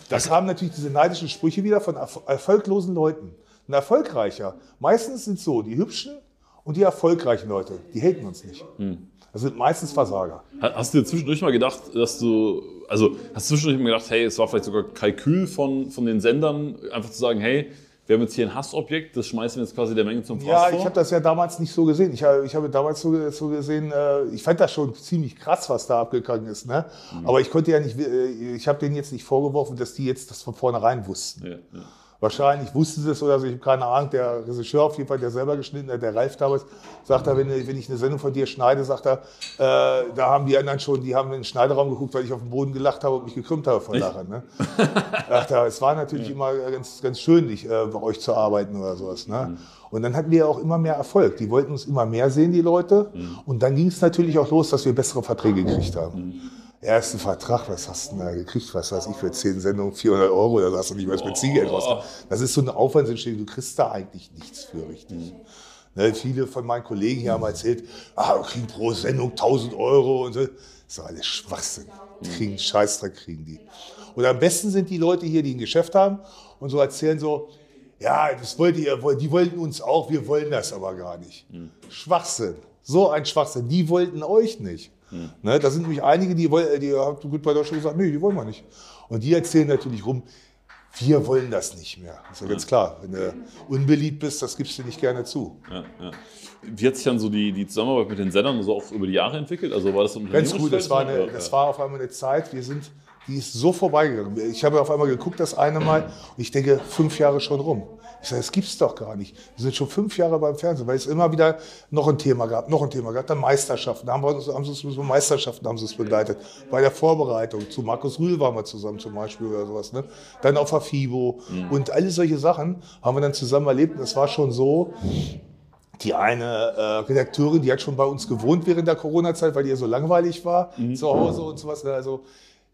das kamen natürlich diese neidischen Sprüche wieder von erf erfolglosen Leuten. Ein erfolgreicher, meistens sind so die hübschen und die erfolgreichen Leute, die haten uns nicht. Das sind meistens Versager. Ha- Hast du zwischendurch mal gedacht, dass du, also hast du zwischendurch gedacht, hey, es war vielleicht sogar Kalkül von, von den Sendern, einfach zu sagen, hey, wir haben jetzt hier ein Hassobjekt, das schmeißen wir jetzt quasi der Menge zum Fraß Ja, vor? ich habe das ja damals nicht so gesehen. Ich habe, ich habe damals so, so gesehen, äh, ich fand das schon ziemlich krass, was da abgegangen ist. Ne? Aber ich konnte ja nicht, äh, ich habe denen jetzt nicht vorgeworfen, dass die jetzt das von vornherein wussten. ja, ja. Wahrscheinlich wussten sie es oder so, ich habe keine Ahnung. Der Regisseur auf jeden Fall, der selber geschnitten hat, der Ralf damals, sagt er, wenn, wenn ich eine Sendung von dir schneide, sagt er, äh, da haben die anderen schon, die haben in den Schneideraum geguckt, weil ich auf den Boden gelacht habe und mich gekrümmt habe vor Lachen. Ne? Sagt er, es war natürlich immer ganz, ganz schön, nicht, äh, bei euch zu arbeiten oder sowas. Ne? Und dann hatten wir auch immer mehr Erfolg. Die wollten uns immer mehr sehen, die Leute. Und dann ging es natürlich auch los, dass wir bessere Verträge gekriegt haben. Ersten Vertrag, was hast du denn da gekriegt? Was weiß ich, für 10 Sendungen 400 Euro oder so hast du nicht mal das Beziehgeld raus. Das ist so eine Aufwandsentschädigung, du kriegst da eigentlich nichts für richtig. Ne, viele von meinen Kollegen hier haben erzählt, ah, wir kriegen pro Sendung 1000 Euro und so. Das ist alles Schwachsinn. Die kriegen einen Scheißdreck, kriegen die. Und am besten sind die Leute hier, die ein Geschäft haben und so erzählen so, ja, das wollt ihr, die wollten uns auch, wir wollen das aber gar nicht. Schwachsinn. So ein Schwachsinn. Die wollten euch nicht. Ne, da sind nämlich einige, die, die haben gut bei Deutschland gesagt, nee, die wollen wir nicht. Und die erzählen natürlich rum, wir wollen das nicht mehr. Das ist ja ganz klar. Wenn du unbeliebt bist, das gibst du nicht gerne zu. Ja, ja. Wie hat sich dann so die, die Zusammenarbeit mit den Sendern so auch über die Jahre entwickelt? Also war das ein Ganz gut, das war, eine, das war auf einmal eine Zeit, wir sind, die ist so vorbeigegangen. Ich habe auf einmal geguckt, das eine Mal, und ich denke, fünf Jahre schon rum. Ich sage, das gibt's doch gar nicht. Wir sind schon fünf Jahre beim Fernsehen, weil es immer wieder noch ein Thema gab, noch ein Thema gab, dann Meisterschaften. Da haben, wir uns, haben sie uns Meisterschaften haben sie es begleitet. Bei der Vorbereitung, zu Markus Rühl waren wir zusammen zum Beispiel oder sowas. Ne? Dann auf der FIBO und alle solche Sachen haben wir dann zusammen erlebt. Und das war schon so, die eine äh, Redakteurin, die hat schon bei uns gewohnt während der Corona-Zeit, weil die ja so langweilig war zu Hause und sowas. Also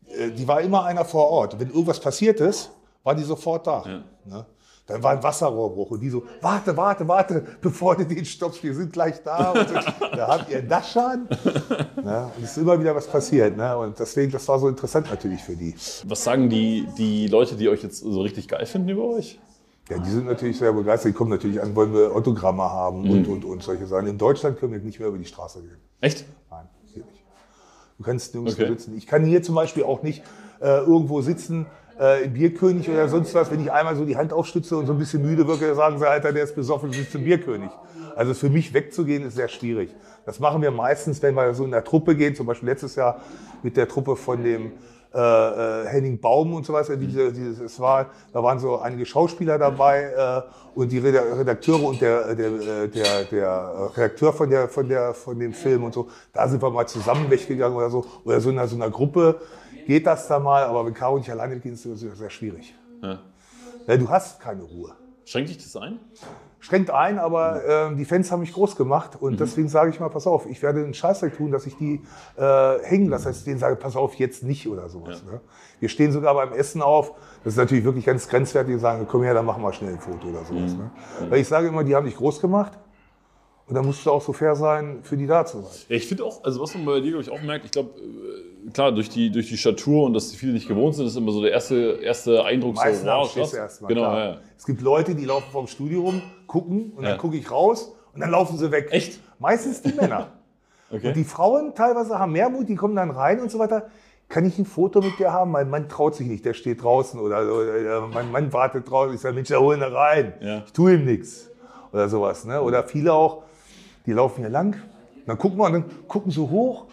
äh, die war immer einer vor Ort. Wenn irgendwas passiert ist, war die sofort da. Ne? Dann war ein Wasserrohrbruch und die so, warte, warte, warte, bevor du den stoppst, wir sind gleich da. Und da habt ihr einen Dachschaden. Ne? Und es ist immer wieder was passiert. Ne? Und deswegen, das war so interessant natürlich für die. Was sagen die, die Leute, die euch jetzt so richtig geil finden über euch? Ja, die sind natürlich sehr begeistert. Die kommen natürlich an, wollen wir Autogramme haben Mhm. und, und, und solche Sachen. In Deutschland können wir nicht mehr über die Straße gehen. Echt? Nein, geht nicht. Du kannst nirgends Okay. sitzen. Ich kann hier zum Beispiel auch nicht äh, irgendwo sitzen, äh, Bierkönig oder sonst was, wenn ich einmal so die Hand aufstütze und so ein bisschen müde wirke, sagen sie, Alter, der ist besoffen, du sitzt im Bierkönig. Also für mich wegzugehen ist sehr schwierig. Das machen wir meistens, wenn wir so in der Truppe gehen, zum Beispiel letztes Jahr mit der Truppe von dem äh, äh, Henning Baum und so weiter. Diese, dieses, es war, da waren so einige Schauspieler dabei äh, und die Reda- Redakteure und der, der, äh, der, der Redakteur von, der, von, der, von dem Film und so. Da sind wir mal zusammen weggegangen oder so. Oder so in so einer Gruppe geht das da mal, aber wenn Caro und ich alleine gehen, ist das sehr schwierig. Ja. Ja, du hast keine Ruhe. Schränkt dich das ein? Schränkt ein, aber ähm, die Fans haben mich groß gemacht und deswegen sage ich mal, pass auf, ich werde einen Scheißdreck tun, dass ich die äh, hängen lasse, dass ich denen sage, pass auf, jetzt nicht oder sowas. Ne? Wir stehen sogar beim Essen auf, das ist natürlich wirklich ganz grenzwertig, die sagen, komm her, dann machen wir schnell ein Foto oder sowas. Ne? Weil ich sage immer, die haben dich groß gemacht und dann musst du auch so fair sein, für die da zu sein. Ja, ich finde auch, also was man bei dir, glaube ich, auch merkt, ich glaube, äh, klar, durch die, durch die Statur und dass die viele nicht gewohnt sind, ist immer so der erste, erste Eindruck Meistens so, wow, krass. erstmal. Genau, klar. ja. Es gibt Leute, die laufen vorm Studio rum, gucken und Ja. dann gucke ich raus und dann laufen sie weg. Echt? Meistens die Männer. <laughs> Okay. Und die Frauen teilweise haben mehr Mut, die kommen dann rein und so weiter. Kann ich ein Foto mit dir haben? Mein Mann traut sich nicht, der steht draußen oder, oder mein Mann wartet draußen. Ich sage, Mensch, da holen ihn rein. Ja. Ich tue ihm nichts. Oder sowas. Ne? Oder viele auch, die laufen hier lang, dann gucken wir und dann gucken sie hoch.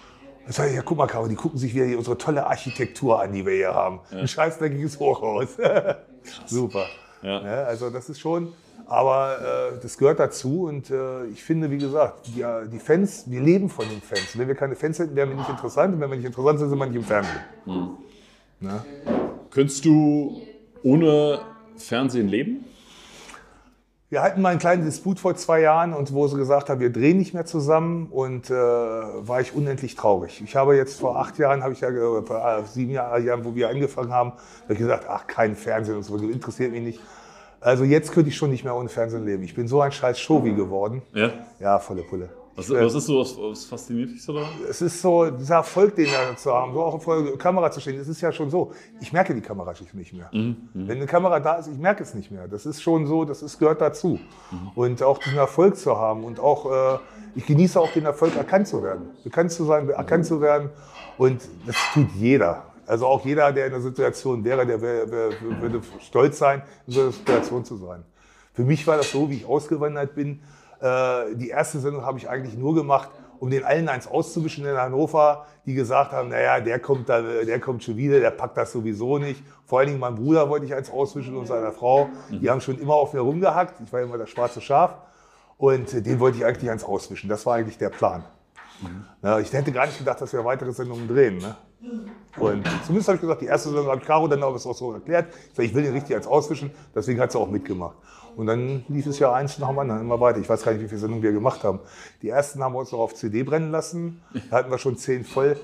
Dann sage ich, ja, guck mal, Caro, die gucken sich wieder unsere tolle Architektur an, die wir hier haben. Ein scheißdreckiges Hochhaus. <laughs> Super. Ja. Ja, also das ist schon, aber äh, das gehört dazu und äh, ich finde, wie gesagt, die, die Fans, wir leben von den Fans. Wenn wir keine Fans hätten, wären wir nicht interessant und wenn wir nicht interessant sind, sind wir nicht im Fernsehen. Ne? Könntest du ohne Fernsehen leben? Wir hatten mal einen kleinen Disput vor zwei Jahren und wo sie gesagt haben, wir drehen nicht mehr zusammen und äh, war ich unendlich traurig. Ich habe jetzt vor acht Jahren, habe ich ja, äh, vor äh, sieben Jahren, wo wir angefangen haben, habe ich gesagt, ach, kein Fernsehen und so, interessiert mich nicht. Also jetzt könnte ich schon nicht mehr ohne Fernsehen leben. Ich bin so ein scheiß Showy geworden. Ja. Ja, volle Pulle. Was, was ist so, was, was fasziniert dich so daran? es ist so, dieser Erfolg, den wir zu haben, so auch vor der Kamera zu stehen, das ist ja schon so. Ich merke die Kameraschicht nicht mehr. Wenn eine Kamera da ist, ich merke es nicht mehr. Das ist schon so, das ist, gehört dazu. Und auch diesen Erfolg zu haben und auch, äh, ich genieße auch den Erfolg, erkannt zu werden. Bekannt zu sein, erkannt zu werden. Und das tut jeder. Also auch jeder, der in der Situation wäre, der wär, wär, würde stolz sein, in so einer Situation zu sein. Für mich war das so, wie ich ausgewandert bin. Äh, die erste Sendung habe ich eigentlich nur gemacht, um den allen eins auszuwischen in Hannover, die gesagt haben, naja, der kommt, da, der kommt schon wieder, der packt das sowieso nicht. Vor allen Dingen mein Bruder wollte ich eins auswischen und seiner Frau. Die haben schon immer auf mir rumgehackt. Ich war immer das schwarze Schaf. Und äh, den wollte ich eigentlich eins auswischen. Das war eigentlich der Plan. Ja, ich hätte gar nicht gedacht, dass wir weitere Sendungen drehen. Ne? Und zumindest habe ich gesagt, die erste Sendung hat Caro dann auch was auch so erklärt. Ich, sag, ich will den richtig als auswischen, deswegen hat sie auch mitgemacht. Und dann lief es ja eins nach dem anderen immer weiter. Ich weiß gar nicht, wie viele Sendungen wir gemacht haben. Die ersten haben wir uns noch auf CD brennen lassen. Da hatten wir schon zehn voll.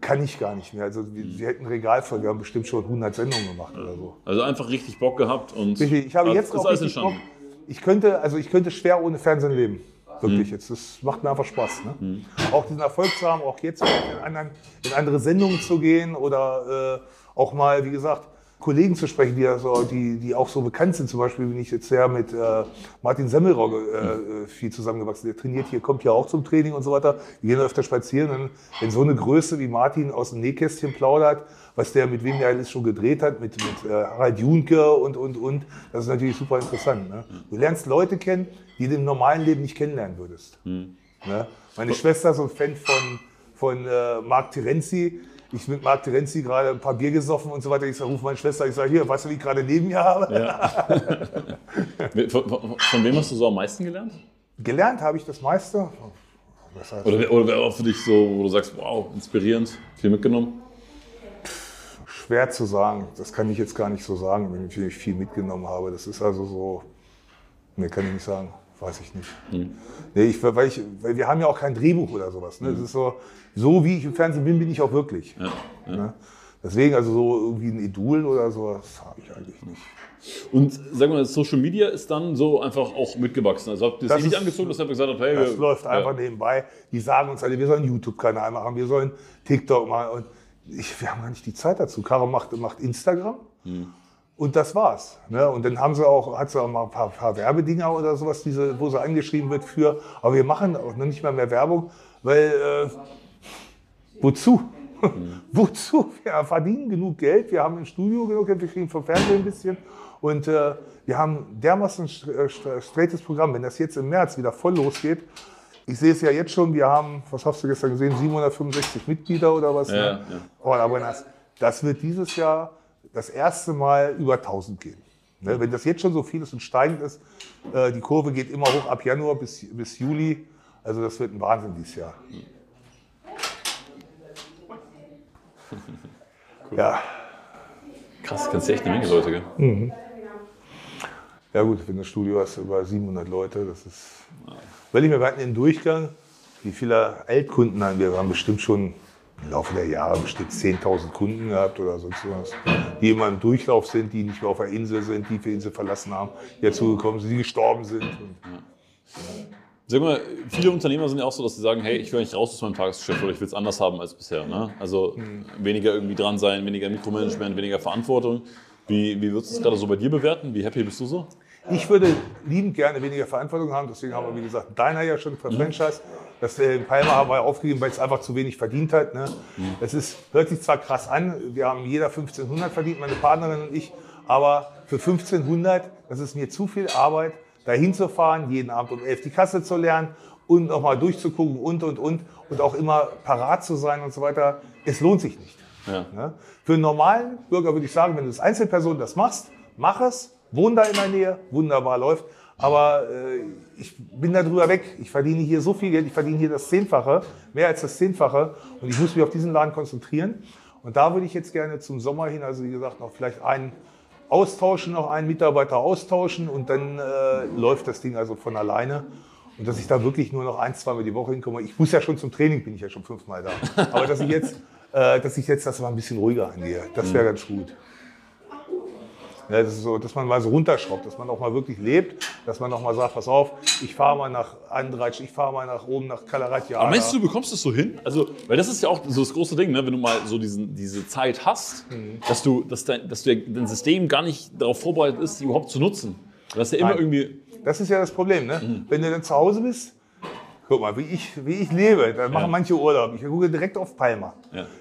Kann ich gar nicht mehr. Also wir, wir hätten Regal voll. Wir haben bestimmt schon 100 Sendungen gemacht oder so. Also einfach richtig Bock gehabt und Richtig. Ich habe jetzt auch richtig. Bock. Ich könnte, also ich könnte schwer ohne Fernsehen leben. Wirklich Mhm. jetzt. Das macht mir einfach Spaß. Ne? Auch diesen Erfolg zu haben, auch jetzt in, anderen, in andere Sendungen zu gehen oder äh, auch mal, wie gesagt, Kollegen zu sprechen, die, also, die, die auch so bekannt sind. Zum Beispiel bin ich jetzt sehr mit äh, Martin Semmelrogge äh, äh, viel zusammengewachsen. Der trainiert hier, kommt ja auch zum Training und so weiter. Wir gehen öfter spazieren. Und wenn so eine Größe wie Martin aus dem Nähkästchen plaudert, was der mit wem der alles schon gedreht hat, mit, mit äh, Harald Junke und, und, und, das ist natürlich super interessant. Ne? Du lernst Leute kennen, die du im normalen Leben nicht kennenlernen würdest. Ne? Meine Schwester ist so ein Fan von, von äh, Marc Terenzi. Ich mit Marc Terenzi gerade ein paar Bier gesoffen und so weiter. Ich sag, ruf meine Schwester, ich sage, hier, weißt du, wie ich gerade neben mir habe? <laughs> Von, von, von wem hast du so am meisten gelernt? Gelernt habe ich das meiste. Was heißt, Oder, wer- oder wer auch für dich so, wo du sagst, wow, inspirierend, viel mitgenommen? schwer zu sagen. Das kann ich jetzt gar nicht so sagen, wenn ich viel mitgenommen habe. Das ist also so, nee, kann ich nicht sagen. Weiß ich nicht. Nee, ich, weil, ich, weil wir haben ja auch kein Drehbuch oder sowas. Ne? Das ist so, so wie ich im Fernsehen bin, bin ich auch wirklich. Ne? Deswegen, also so irgendwie ein Idol oder sowas habe ich eigentlich nicht. Und sag mal, Social Media ist dann so einfach auch mitgewachsen. Also habt ihr das, Das nicht angezogen, dass ihr gesagt habt, hey, Das wir- läuft einfach ja. nebenbei. Die sagen uns alle, wir sollen einen YouTube-Kanal machen, wir sollen TikTok machen. Und ich, wir haben gar nicht die Zeit dazu. Caro macht, macht Instagram. Hm. Und das war's. Ne? Und dann haben sie auch, hat sie auch mal ein paar, paar Werbedinger oder sowas, diese, wo sie angeschrieben wird für. Aber wir machen auch noch nicht mal mehr Werbung, weil äh, wozu? <laughs> wozu? Wir verdienen genug Geld, wir haben im Studio genug Geld, wir kriegen vom Fernsehen ein bisschen. Und äh, wir haben dermaßen ein straightes Programm. Wenn das jetzt im März wieder voll losgeht, ich sehe es ja jetzt schon, wir haben, was hast du gestern gesehen, 765 Mitglieder oder was? Ja, ne? ja. Oh, aber das, das wird dieses Jahr das erste Mal über 1000 gehen. Ne? Wenn das jetzt schon so viel ist und steigend ist, äh, die Kurve geht immer hoch ab Januar bis, bis Juli. Also das wird ein Wahnsinn dieses Jahr. <laughs> Ja, Krass, kennst du echt eine Menge Leute, gell? ja gut, wenn du ein Studio hast, über 700 Leute, das ist... Weil ich mir, wir hatten den Durchgang, wie viele Altkunden haben wir? Wir haben bestimmt schon im Laufe der Jahre bestimmt 10.000 Kunden gehabt oder sonst was, die immer im Durchlauf sind, die nicht mehr auf der Insel sind, die die Insel verlassen haben, die dazugekommen sind, die gestorben sind. Sag mal, viele Unternehmer sind ja auch so, dass sie sagen, hey, ich will nicht raus aus meinem Tagesgeschäft oder ich will es anders haben als bisher. Ne? Also weniger irgendwie dran sein, weniger Mikromanagement, weniger Verantwortung. Wie, wie würdest du es gerade so bei dir bewerten? Wie happy bist du so? Ich würde liebend gerne weniger Verantwortung haben, deswegen haben wir, wie gesagt, Deiner ja schon für Franchise. Das äh, in Palma haben wir aufgegeben, weil es einfach zu wenig verdient hat. Ne? Das ist, hört sich zwar krass an, wir haben jeder 1500 verdient, meine Partnerin und ich, aber für 1500, das ist mir zu viel Arbeit, dahin zu fahren, jeden Abend um 11 die Kasse zu lernen und nochmal durchzugucken und, und, und und auch immer parat zu sein und so weiter. Es lohnt sich nicht. Ja. Ne? Für einen normalen Bürger würde ich sagen, wenn du als Einzelperson das machst, mach es, wohn da in der Nähe, wunderbar läuft. Aber äh, ich bin da drüber weg. Ich verdiene hier so viel Geld, ich verdiene hier das Zehnfache, mehr als das Zehnfache. Und ich muss mich auf diesen Laden konzentrieren. Und da würde ich jetzt gerne zum Sommer hin, also wie gesagt, noch vielleicht einen austauschen, noch einen Mitarbeiter austauschen und dann äh, läuft das Ding also von alleine. Und dass ich da wirklich nur noch ein, zweimal die Woche hinkomme. Ich muss ja schon zum Training, bin ich ja schon fünfmal da. Aber dass ich jetzt, äh, dass ich jetzt das mal ein bisschen ruhiger angehe, das wäre ganz gut. Ja, das so, dass man mal so runterschraubt, dass man auch mal wirklich lebt, dass man auch mal sagt, pass auf, ich fahre mal nach Andratsch, ich fahre mal nach oben, nach Kalaratja. Aber meinst du, du bekommst das so hin? Also, weil das ist ja auch so das große Ding, ne? wenn du mal so diesen, diese Zeit hast, dass, du, dass, dein, dass du dein System gar nicht darauf vorbereitet ist, die überhaupt zu nutzen. Das ist ja immer Nein. irgendwie. Das ist ja das Problem, ne? Wenn du dann zu Hause bist, guck mal, wie ich, wie ich lebe, da machen manche Urlaub. Ich gucke direkt auf Palma.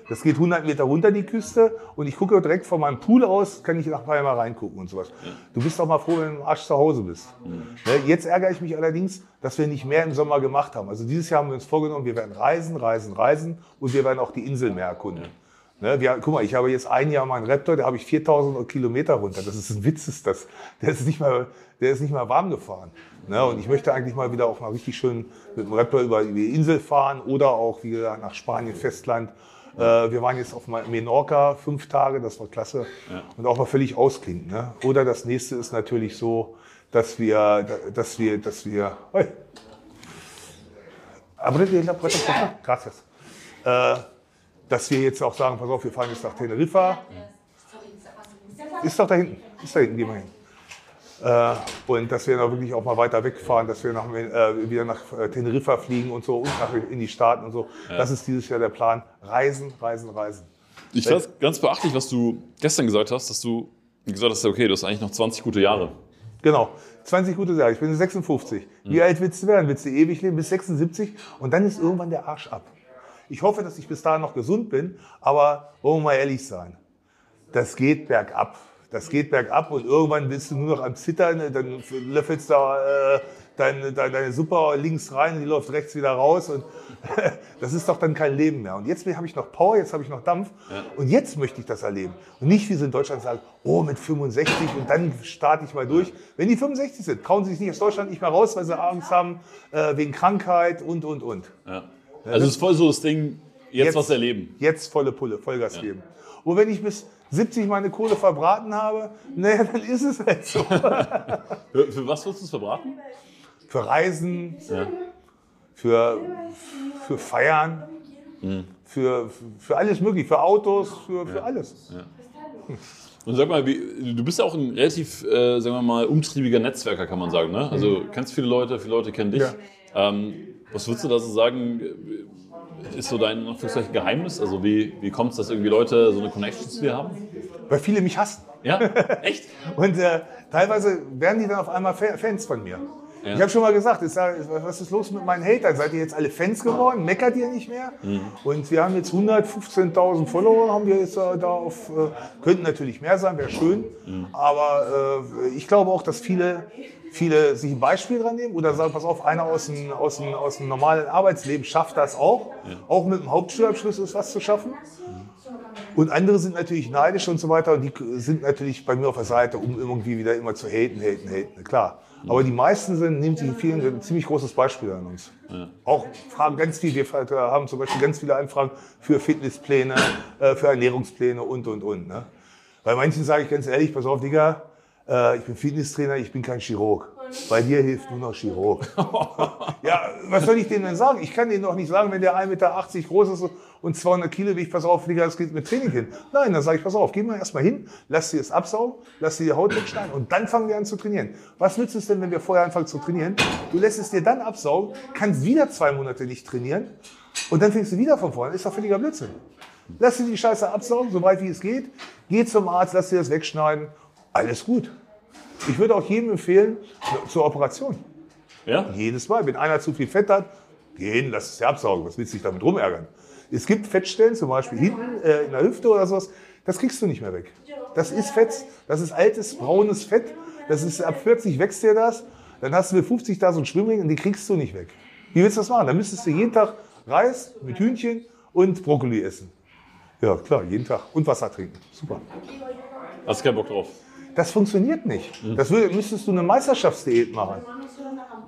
Das geht 100 Meter runter die Küste und ich gucke direkt von meinem Pool aus, kann ich nach Palma reingucken und sowas. Du bist doch mal froh, wenn du im Arsch zu Hause bist. Ne? Jetzt ärgere ich mich allerdings, dass wir nicht mehr im Sommer gemacht haben. Also dieses Jahr haben wir uns vorgenommen, wir werden reisen, reisen, reisen und wir werden auch die Insel mehr erkunden. Ne, wir, guck mal, ich habe jetzt ein Jahr meinen Raptor, da habe ich 4000 Kilometer runter. Das ist ein Witz, ist das. Der ist nicht mal, der ist nicht mal warm gefahren. Ne, und ich möchte eigentlich mal wieder auch mal richtig schön mit dem Raptor über die Insel fahren oder auch wieder nach Spanien, Festland. Äh, wir waren jetzt auf Menorca fünf Tage, das war klasse. Und auch mal völlig ausklinken. Ne? Oder das nächste ist natürlich so, dass wir, dass wir, dass wir, favor. Gracias. Äh, dass wir jetzt auch sagen, pass auf, wir fahren jetzt nach Teneriffa. Ist doch da hinten. Ist da hinten, gehen wir hin. Äh, und dass wir dann wirklich auch mal weiter wegfahren, dass wir nach, äh, wieder nach äh, Teneriffa fliegen und so und nach, in die Staaten und so. Das ist dieses Jahr der Plan. Reisen, reisen, reisen. Ich fand es ganz beachtlich, was du gestern gesagt hast, dass du gesagt hast, okay, du hast eigentlich noch 20 gute Jahre. Genau. 20 gute Jahre. Ich bin 56. Wie alt willst du werden? Willst du ewig leben? Bis 76? Und dann ist irgendwann der Arsch ab. Ich hoffe, dass ich bis dahin noch gesund bin, aber wollen wir mal ehrlich sein. Das geht bergab. Das geht bergab und irgendwann bist du nur noch am Zittern, dann löffelst du äh, deine, deine, deine Suppe links rein, die läuft rechts wieder raus und <laughs> das ist doch dann kein Leben mehr. Und jetzt habe ich noch Power, jetzt habe ich noch Dampf und jetzt möchte ich das erleben. Und nicht wie sie in Deutschland sagen, oh mit 65 und dann starte ich mal durch. Wenn die 65 sind, trauen sie sich nicht aus Deutschland nicht mehr raus, weil sie Angst haben äh, wegen Krankheit und, und, und. Ja. Also es ist voll so das Ding, jetzt, Jetzt- was erleben. Jetzt volle Pulle, Vollgas geben. Und wenn ich bis 70 meine Kohle verbraten habe, naja, dann ist es halt so. <laughs> Für, für was würdest du es verbraten? für Reisen, Ja. für, für Feiern, für, für alles mögliche, für Autos, für, für alles. Und sag mal, wie, du bist ja auch ein relativ, äh, sagen wir mal, umtriebiger Netzwerker, kann man sagen. Ne? Also du kennst viele Leute, viele Leute kennen dich. Ja. Ähm, was würdest du da so sagen, ist so dein Geheimnis? Also wie, wie kommt es, dass irgendwie Leute so eine Connection zu dir haben? Weil viele mich hassen. Ja, <laughs> echt? Und äh, teilweise werden die dann auf einmal Fa- Fans von mir. Ja. Ich habe schon mal gesagt, ich sag, was ist los mit meinen Hatern? Seid ihr jetzt alle Fans geworden? Meckert ihr nicht mehr? Mhm. Und wir haben jetzt 115.000 Follower, haben wir jetzt äh, da auf, äh, könnten natürlich mehr sein, wäre schön. Mhm. Aber äh, ich glaube auch, dass viele, viele sich ein Beispiel dran nehmen oder sagen, pass auf, einer aus dem, aus dem, aus dem normalen Arbeitsleben schafft das auch. Auch mit dem Hauptschulabschluss ist was zu schaffen. Und andere sind natürlich neidisch und so weiter und die sind natürlich bei mir auf der Seite, um irgendwie wieder immer zu haten, haten, haten, klar. Aber die meisten sind, nehmen sich vielen ein ziemlich großes Beispiel an uns. Auch fragen ganz viel, wir haben zum Beispiel ganz viele Anfragen für Fitnesspläne, äh, für Ernährungspläne und, und, und. Ne? Bei manchen sage ich ganz ehrlich, pass auf, Digga, äh, ich bin Fitnesstrainer, ich bin kein Chirurg. Bei dir hilft nur noch Chirurg. <laughs> ja, was soll ich denen denn sagen? Ich kann denen doch nicht sagen, wenn der 1,80 Meter groß ist und 200 Kilo wiegt, pass auf, Digga, das geht mit Training hin. Nein, dann sage ich, pass auf, geh mal erstmal hin, lass dir das absaugen, lass dir die Haut wegschneiden und dann fangen wir an zu trainieren. Was nützt es denn, wenn wir vorher anfangen zu trainieren? Du lässt es dir dann absaugen, kannst wieder zwei Monate nicht trainieren und dann fängst du wieder von vorne. Ist doch völliger Blödsinn. Lass dir die Scheiße absaugen, so weit wie es geht. Geh zum Arzt, lass dir das wegschneiden. Alles gut. Ich würde auch jedem empfehlen, zur Operation. Ja? Jedes Mal. Wenn einer zu viel Fett hat, gehen, lass es dir absaugen. Was willst du dich damit rumärgern? Es gibt Fettstellen, zum Beispiel hinten äh, in der Hüfte oder sowas, das kriegst du nicht mehr weg. Das ist Fett, das ist altes, braunes Fett. Das ist, ab 40 wächst dir das. Dann hast du mit 50 da so einen Schwimmring und den kriegst du nicht weg. Wie willst du das machen? Dann müsstest du jeden Tag Reis mit Hühnchen und Brokkoli essen. Ja, klar, jeden Tag. Und Wasser trinken. Super. Hast keinen Bock drauf? Das funktioniert nicht. Das würde, müsstest du eine Meisterschaftsdiät machen.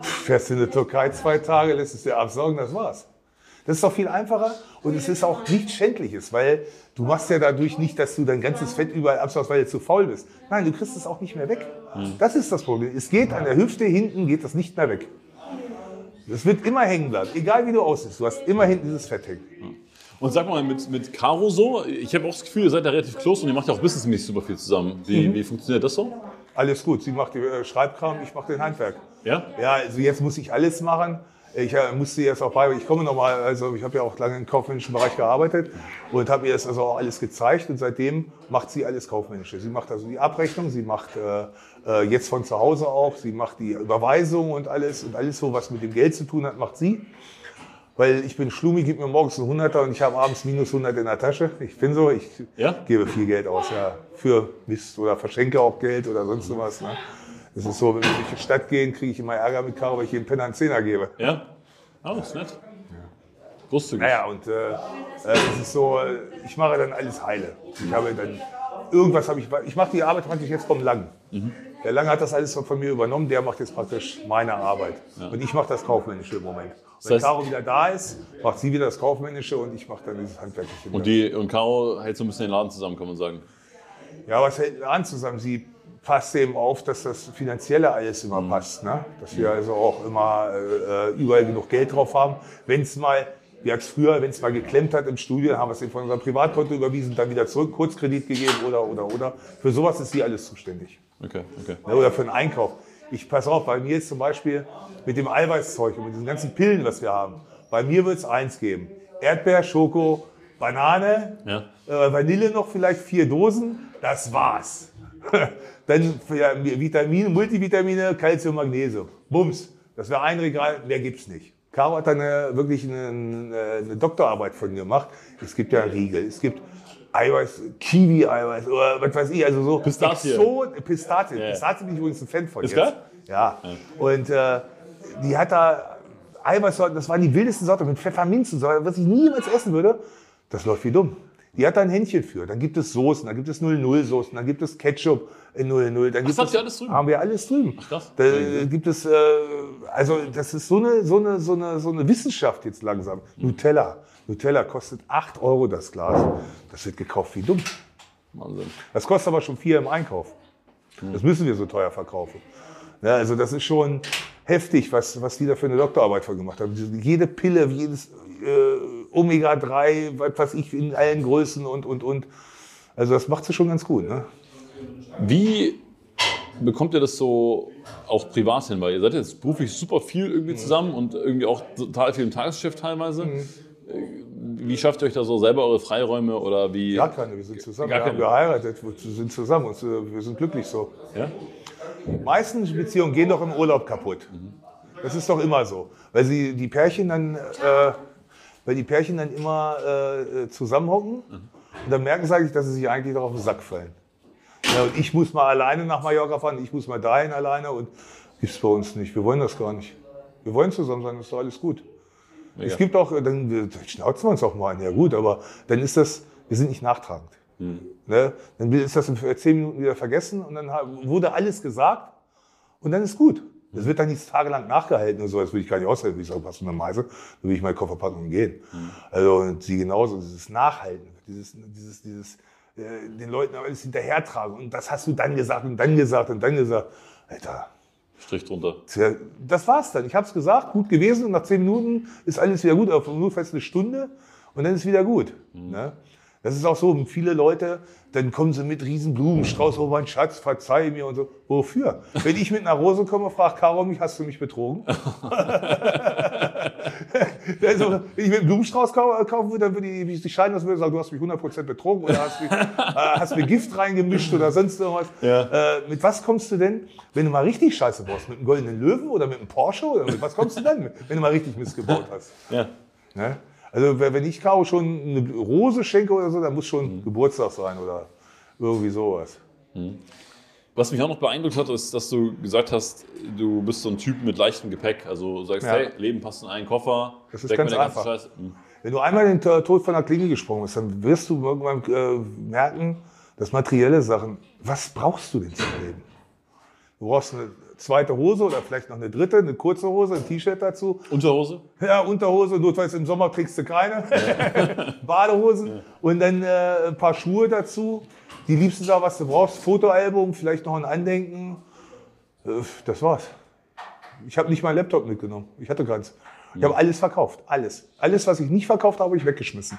Pff, Fährst in die Türkei zwei Tage, lässt es dir absaugen, das war's. Das ist doch viel einfacher und es ist auch nichts Schändliches, weil du machst ja dadurch nicht, dass du dein ganzes Fett überall absaugst, weil du zu faul bist. Nein, du kriegst es auch nicht mehr weg. Das ist das Problem. Es geht an der Hüfte hinten, geht das nicht mehr weg. Es wird immer hängen bleiben, egal wie du aussiehst. Du hast immer hinten dieses Fett hängen. Und sag mal, mit, mit Caro so, ich habe auch das Gefühl, ihr seid da relativ close und ihr macht ja auch businessmäßig super viel zusammen. Wie, wie funktioniert das so? Alles gut. Sie macht den äh, Schreibkram, ich mache den Handwerk. Ja? Ja, also jetzt muss ich alles machen. Ich äh, musste jetzt auch bei, ich komme nochmal, also ich habe ja auch lange im kaufmännischen Bereich gearbeitet und habe ihr das also auch alles gezeigt und seitdem macht sie alles Kaufmännische. Sie macht also die Abrechnung, sie macht äh, äh, jetzt von zu Hause auch, sie macht die Überweisung und alles und alles so, was mit dem Geld zu tun hat, macht sie. Weil ich bin Schlumi, gib mir morgens einen Hunderter und ich habe abends minus 100 in der Tasche. Ich bin so, ich Ja? gebe viel Geld aus, ja, für Mist oder verschenke auch Geld oder sonst sowas. Ne? Das ist so, wenn wir durch die Stadt gehen, kriege ich immer Ärger mit Caro, weil ich jedem Penner einen Zehner gebe. Ja? Oh, ist nett. Großzügig. Naja, und äh, äh, das ist so, ich mache dann alles heile. Ich habe dann, irgendwas habe ich, ich mache die Arbeit praktisch jetzt vom Lang. Der Lang hat das alles von mir übernommen, der macht jetzt praktisch meine Arbeit. Und ich mache das Kaufmännische im Moment. Und wenn heißt- Caro wieder da ist, macht sie wieder das Kaufmännische und ich mache dann dieses Handwerkliche. Und, die, und Caro hält so ein bisschen den Laden zusammen, kann man sagen. Ja, was hält an zusammen? Sie passt eben auf, dass das Finanzielle alles immer passt. Ne? Dass wir also auch immer äh, überall genug Geld drauf haben. Wenn es mal, wie es früher, wenn es mal geklemmt hat im Studio, haben wir es eben von unserem Privatkonto überwiesen, dann wieder zurück, Kurzkredit gegeben oder, oder, oder. Für sowas ist sie alles zuständig. Okay, okay. Ne? Oder für den Einkauf. Ich pass auf, bei mir ist zum Beispiel mit dem Eiweißzeug und mit diesen ganzen Pillen, was wir haben, bei mir wird es eins geben. Erdbeer, Schoko, Banane, Ja. äh, Vanille noch vielleicht vier Dosen, das war's. <laughs> Dann ja, Vitamine, Multivitamine, Calcium, Magnesium. Bums. Das wäre ein Regal, mehr gibt's nicht. Caro hat dann äh, wirklich eine, eine, eine Doktorarbeit von mir gemacht. Es gibt ja Riegel, es gibt Eiweiß, Kiwi-Eiweiß oder was weiß ich, also so Pistazie. Exo- Pistazie. Ja. Pistazie bin ich übrigens ein Fan von. Ist jetzt. geil? Ja. Und äh, die hat da Eiweißsorten, das waren die wildesten Sorten mit Pfefferminz und so, was ich niemals essen würde. Das läuft wie dumm. Die hat da ein Händchen für. Dann gibt es Soßen, dann gibt es 00-Soßen, dann gibt es Ketchup in 00. Dann gibt habt es, ihr alles drüben? Haben wir alles drüben. Ach, krass. Da gibt es, äh, also das ist so eine, so, eine, so, eine, so eine Wissenschaft jetzt langsam. Nutella. Nutella kostet 8 Euro das Glas. Das wird gekauft wie dumm. Wahnsinn. Das kostet aber schon viel im Einkauf. Das müssen wir so teuer verkaufen. Ja, also das ist schon heftig, was, was die da für eine Doktorarbeit von gemacht haben. Jede Pille, jedes äh, Omega-3, was weiß ich, in allen Größen und, und, und. Also das macht sie schon ganz gut. Ne? Wie bekommt ihr das so auch privat hin? Weil ihr seid jetzt beruflich super viel irgendwie zusammen und irgendwie auch total viel im Tagesgeschäft teilweise. Äh, wie schafft ihr euch da so selber eure Freiräume oder wie? Gar keine, wir sind zusammen. Gar wir haben keine. geheiratet, wir sind zusammen und äh, wir sind glücklich so. Ja? Die meisten Beziehungen gehen doch im Urlaub kaputt. Das ist doch immer so. Weil sie die Pärchen dann, äh, weil die Pärchen dann immer äh, zusammenhocken und dann merken sie eigentlich, dass sie sich eigentlich doch auf den Sack fallen. Ja, und ich muss mal alleine nach Mallorca fahren, ich muss mal dahin alleine und gibt's bei uns nicht. Wir wollen das gar nicht. Wir wollen zusammen sein, ist doch alles gut. Es gibt auch, dann, schnauzen wir uns auch mal an, ja gut, aber dann ist das, wir sind nicht nachtragend. Ne? Dann ist das in zehn Minuten wieder vergessen und dann wurde alles gesagt und dann ist gut. Das wird dann nicht tagelang nachgehalten und so, das will ich gar nicht aushalten. Ich sage, was für eine Meise, dann will ich meinen Koffer packen und gehen. Also und sie genauso, dieses Nachhalten, dieses, dieses, dieses äh, den Leuten alles hinterhertragen und das hast du dann gesagt und dann gesagt und dann gesagt. Alter, Strich drunter. Das war's dann. Ich habe es gesagt, gut gewesen und nach zehn Minuten ist alles wieder gut. Auf notfalls eine Stunde und dann ist wieder gut. Ne? Das ist auch so, viele Leute, dann kommen sie mit riesen Blumenstrauß, oh mein Schatz, verzeih mir und so. Wofür? Wenn ich mit nach Hause komme, fragt Caro mich, hast du mich betrogen? <laughs> <laughs> also, wenn ich mit einem Blumenstrauß kau- kaufen würde, dann würde ich mich nicht scheiden lassen, würde sagen, du hast mich 100% betrogen oder hast, mich, <laughs> äh, hast mir Gift reingemischt oder sonst irgendwas. Äh, mit was kommst du denn, wenn du mal richtig Scheiße baust? Mit einem goldenen Löwen oder mit einem Porsche? Oder mit was kommst du dann, wenn du mal richtig Mist gebaut hast? Ja. Ne? Also wenn ich Caro schon eine Rose schenke oder so, dann muss schon Geburtstag sein oder irgendwie sowas. Was mich auch noch beeindruckt hat, ist, dass du gesagt hast, du bist so ein Typ mit leichtem Gepäck. Also sagst, Ja. hey, Leben passt in einen Koffer. Das ist ganz einfach. Scheiße. Hm. Wenn du einmal den Tod von der Klinge gesprungen bist, dann wirst du irgendwann äh, merken, dass materielle Sachen, was brauchst du denn zum Leben? Du brauchst eine zweite Hose oder vielleicht noch eine dritte, eine kurze Hose, ein T-Shirt dazu. Unterhose? Ja, Unterhose, notfalls im Sommer kriegst du keine. <laughs> Badehosen und dann äh, ein paar Schuhe dazu. Die liebsten Sachen, was du brauchst, Fotoalbum, vielleicht noch ein Andenken. Äh, das war's. Ich habe nicht meinen Laptop mitgenommen. Ich hatte keins. Ich habe alles verkauft. Alles. Alles, was ich nicht verkauft habe, habe ich weggeschmissen.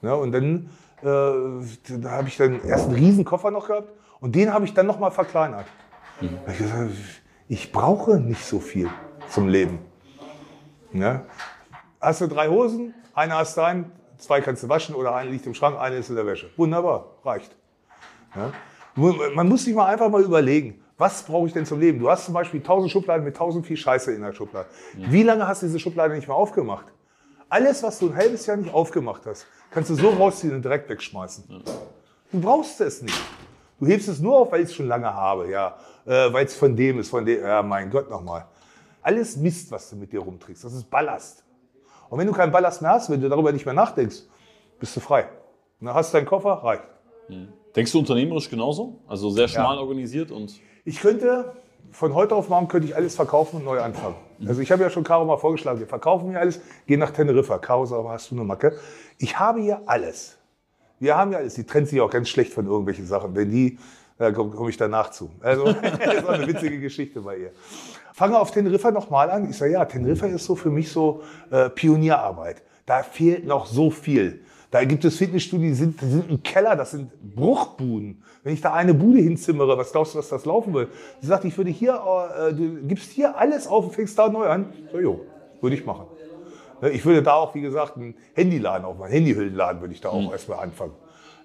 Ja, und dann äh, da habe ich dann erst einen riesen Koffer noch gehabt und den habe ich dann noch mal verkleinert. Weil Ich, gesagt, ich brauche nicht so viel zum Leben. Ja? Hast du drei Hosen, eine hast du ein, zwei kannst du waschen oder eine liegt im Schrank, eine ist in der Wäsche. Wunderbar, reicht. Ja? Mu- Man muss sich mal einfach mal überlegen, was brauche ich denn zum Leben? Du hast zum Beispiel 1000 Schubladen mit 1000 viel Scheiße in der Schublade. Wie lange hast du diese Schublade nicht mehr aufgemacht? Alles, was du ein halbes Jahr nicht aufgemacht hast, kannst du so rausziehen und direkt wegschmeißen. Du brauchst es nicht. Du hebst es nur auf, weil ich es schon lange habe, ja. Äh, weil es von dem ist, von dem, ja, mein Gott nochmal. Alles Mist, was du mit dir rumträgst, das ist Ballast. Und wenn du keinen Ballast mehr hast, wenn du darüber nicht mehr nachdenkst, bist du frei. Dann hast du deinen Koffer, reicht. Denkst du unternehmerisch genauso? Also sehr schmal organisiert und. Ich könnte, von heute auf morgen könnte ich alles verkaufen und neu anfangen. Also ich habe ja schon Caro mal vorgeschlagen, wir verkaufen hier alles, gehen nach Teneriffa. Caro sagt, aber hast du eine Macke? Ich habe hier alles. Wir haben ja alles. Die trennt sich auch ganz schlecht von irgendwelchen Sachen. Wenn die, da komme komm ich danach zu. Also, <laughs> das auch eine witzige Geschichte bei ihr. Fange auf Teneriffa nochmal an. Ich sage, ja, Teneriffa ist so für mich so äh, Pionierarbeit. Da fehlt noch so viel. Da gibt es Fitnessstudien, die sind, die sind im Keller, das sind Bruchbuden. Wenn ich da eine Bude hinzimmere, was glaubst du, was das laufen wird? Sie sagt, ich würde hier, äh, du gibst hier alles auf und fängst da neu an. So, jo, würde ich machen. Ne, Ich würde da auch, wie gesagt, einen Handyladen aufmachen, einen Handyhüllenladen würde ich da auch erstmal anfangen.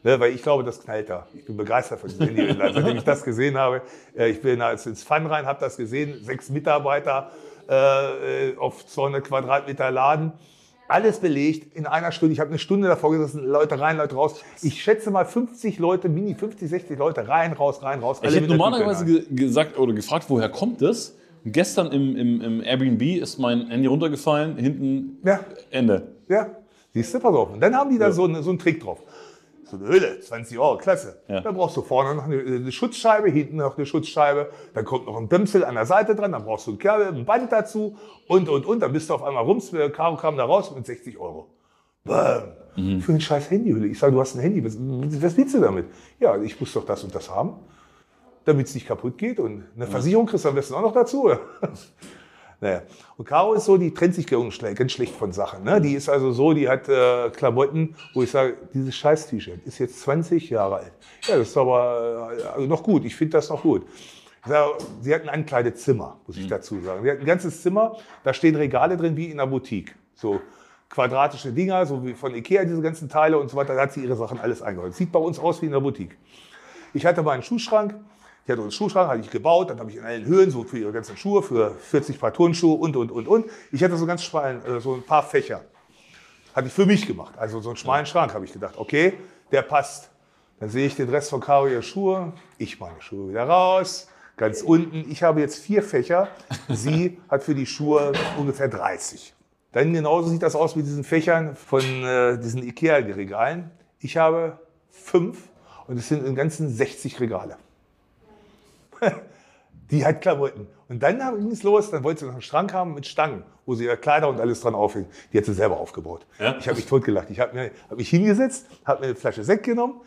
Ne, weil ich glaube, das knallt da. Ich bin begeistert von diesem Handyhüllenladen. Seitdem ich das gesehen habe, äh, ich bin als ins Fun rein, habe das gesehen, sechs Mitarbeiter äh, auf 200 Quadratmeter Laden. Alles belegt in einer Stunde. Ich habe eine Stunde davor gesessen, Leute rein, Leute raus. Ich schätze mal 50 Leute, mini 50, 60 Leute rein, raus, rein, raus. Ich hätte normalerweise gesagt oder gefragt, woher kommt das? Gestern im, im, im Airbnb ist mein Handy runtergefallen, hinten Hand. Ende. Ja, ja. Siehst du, pass auf. Und dann haben die da so, eine, so einen Trick drauf. So eine Hülle, 20 Euro, klasse. Ja. Dann brauchst du vorne noch eine, eine Schutzscheibe, hinten noch eine Schutzscheibe, dann kommt noch ein Dämpsel an der Seite dran, dann brauchst du ein Kabel, ein Band dazu und, und, und. Dann bist du auf einmal rums, Caro kam da raus mit 60 Euro. Bam. Für ein scheiß Handyhülle. Ich sage, du hast ein Handy, was, was willst du damit? Ja, ich muss doch das und das haben, damit es nicht kaputt geht und eine Versicherung kriegst du am besten auch noch dazu. <laughs> Naja. Und Caro ist so, die trennt sich ganz schlecht, ganz schlecht von Sachen. Ne? Die ist also so, die hat äh, Klamotten, wo ich sage, dieses scheiß T-Shirt ist jetzt 20 Jahre alt. Ja, das ist aber äh, also noch gut. Ich finde das noch gut. Sie hat ein Ankleidezimmer, muss ich dazu sagen. Sie hat ein ganzes Zimmer, da stehen Regale drin wie in einer Boutique. So quadratische Dinger, so wie von Ikea, diese ganzen Teile und so weiter. Da hat sie ihre Sachen alles eingeholt. Sieht bei uns aus wie in der Boutique. Ich hatte mal einen Schuhschrank. Ich hatte einen Schuhschrank, hatte ich gebaut, dann habe ich in allen Höhen so für ihre ganzen Schuhe, für 40 Paar Turnschuhe und, und, und, und. Ich hatte so ganz schmalen, äh, so ein paar Fächer. Hatte ich für mich gemacht. Also so einen schmalen Schrank habe ich gedacht, okay, der passt. Dann sehe ich den Rest von Caro ihre Schuhe, ich meine Schuhe wieder raus, ganz unten. Ich habe jetzt vier Fächer, sie <laughs> hat für die Schuhe ungefähr 30. Dann genauso sieht das aus mit diesen Fächern von äh, diesen Ikea-Regalen. Ich habe fünf und es sind im Ganzen 60 Regale. <laughs> Die hat Klamotten. Und dann ging es los, dann wollte sie noch einen Schrank haben mit Stangen, wo sie ihre Kleider und alles dran aufhängt. Die hat sie selber aufgebaut. Ja? Ich habe mich totgelacht. Ich habe hab mich hingesetzt, habe mir eine Flasche Sekt genommen.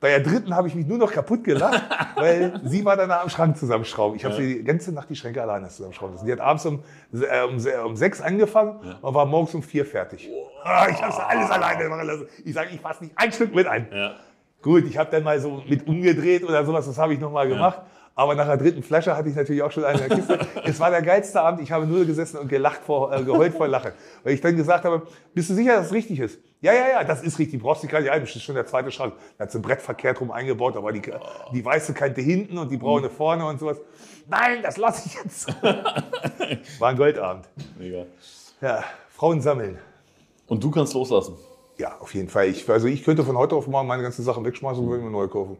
Bei der dritten habe ich mich nur noch kaputt gelacht, <laughs> weil sie war dann am Schrank zusammenschrauben. Ich habe sie die ganze Nacht die Schränke alleine zusammenschrauben lassen. Die hat abends um, äh, um, um sechs angefangen und war morgens um vier fertig. Ah, Ich habe sie alles alleine machen lassen. Ich sage, ich fasse nicht ein Stück mit ein. Ja. Gut, ich habe dann mal so mit umgedreht oder sowas, das habe ich noch mal gemacht. Aber nach der dritten Flasche hatte ich natürlich auch schon eine in der Kiste. <laughs> es war der geilste Abend. Ich habe nur gesessen und gelacht vor, äh, geheult vor Lachen. Weil ich dann gesagt habe, bist du sicher, dass es richtig ist? Ja, ja, ja, das ist richtig. Brauchst dich gar nicht ein. Das ist schon der zweite Schrank. Da hat sie ein Brett verkehrt rum eingebaut. Da war die, die weiße Kante hinten und die braune vorne und sowas. Nein, das lasse ich jetzt. <laughs> war ein Goldabend. Mega. Ja, Frauen sammeln. Und du kannst loslassen. Ja, auf jeden Fall. Ich, also ich könnte von heute auf morgen meine ganzen Sachen wegschmeißen und würde mir neu kaufen.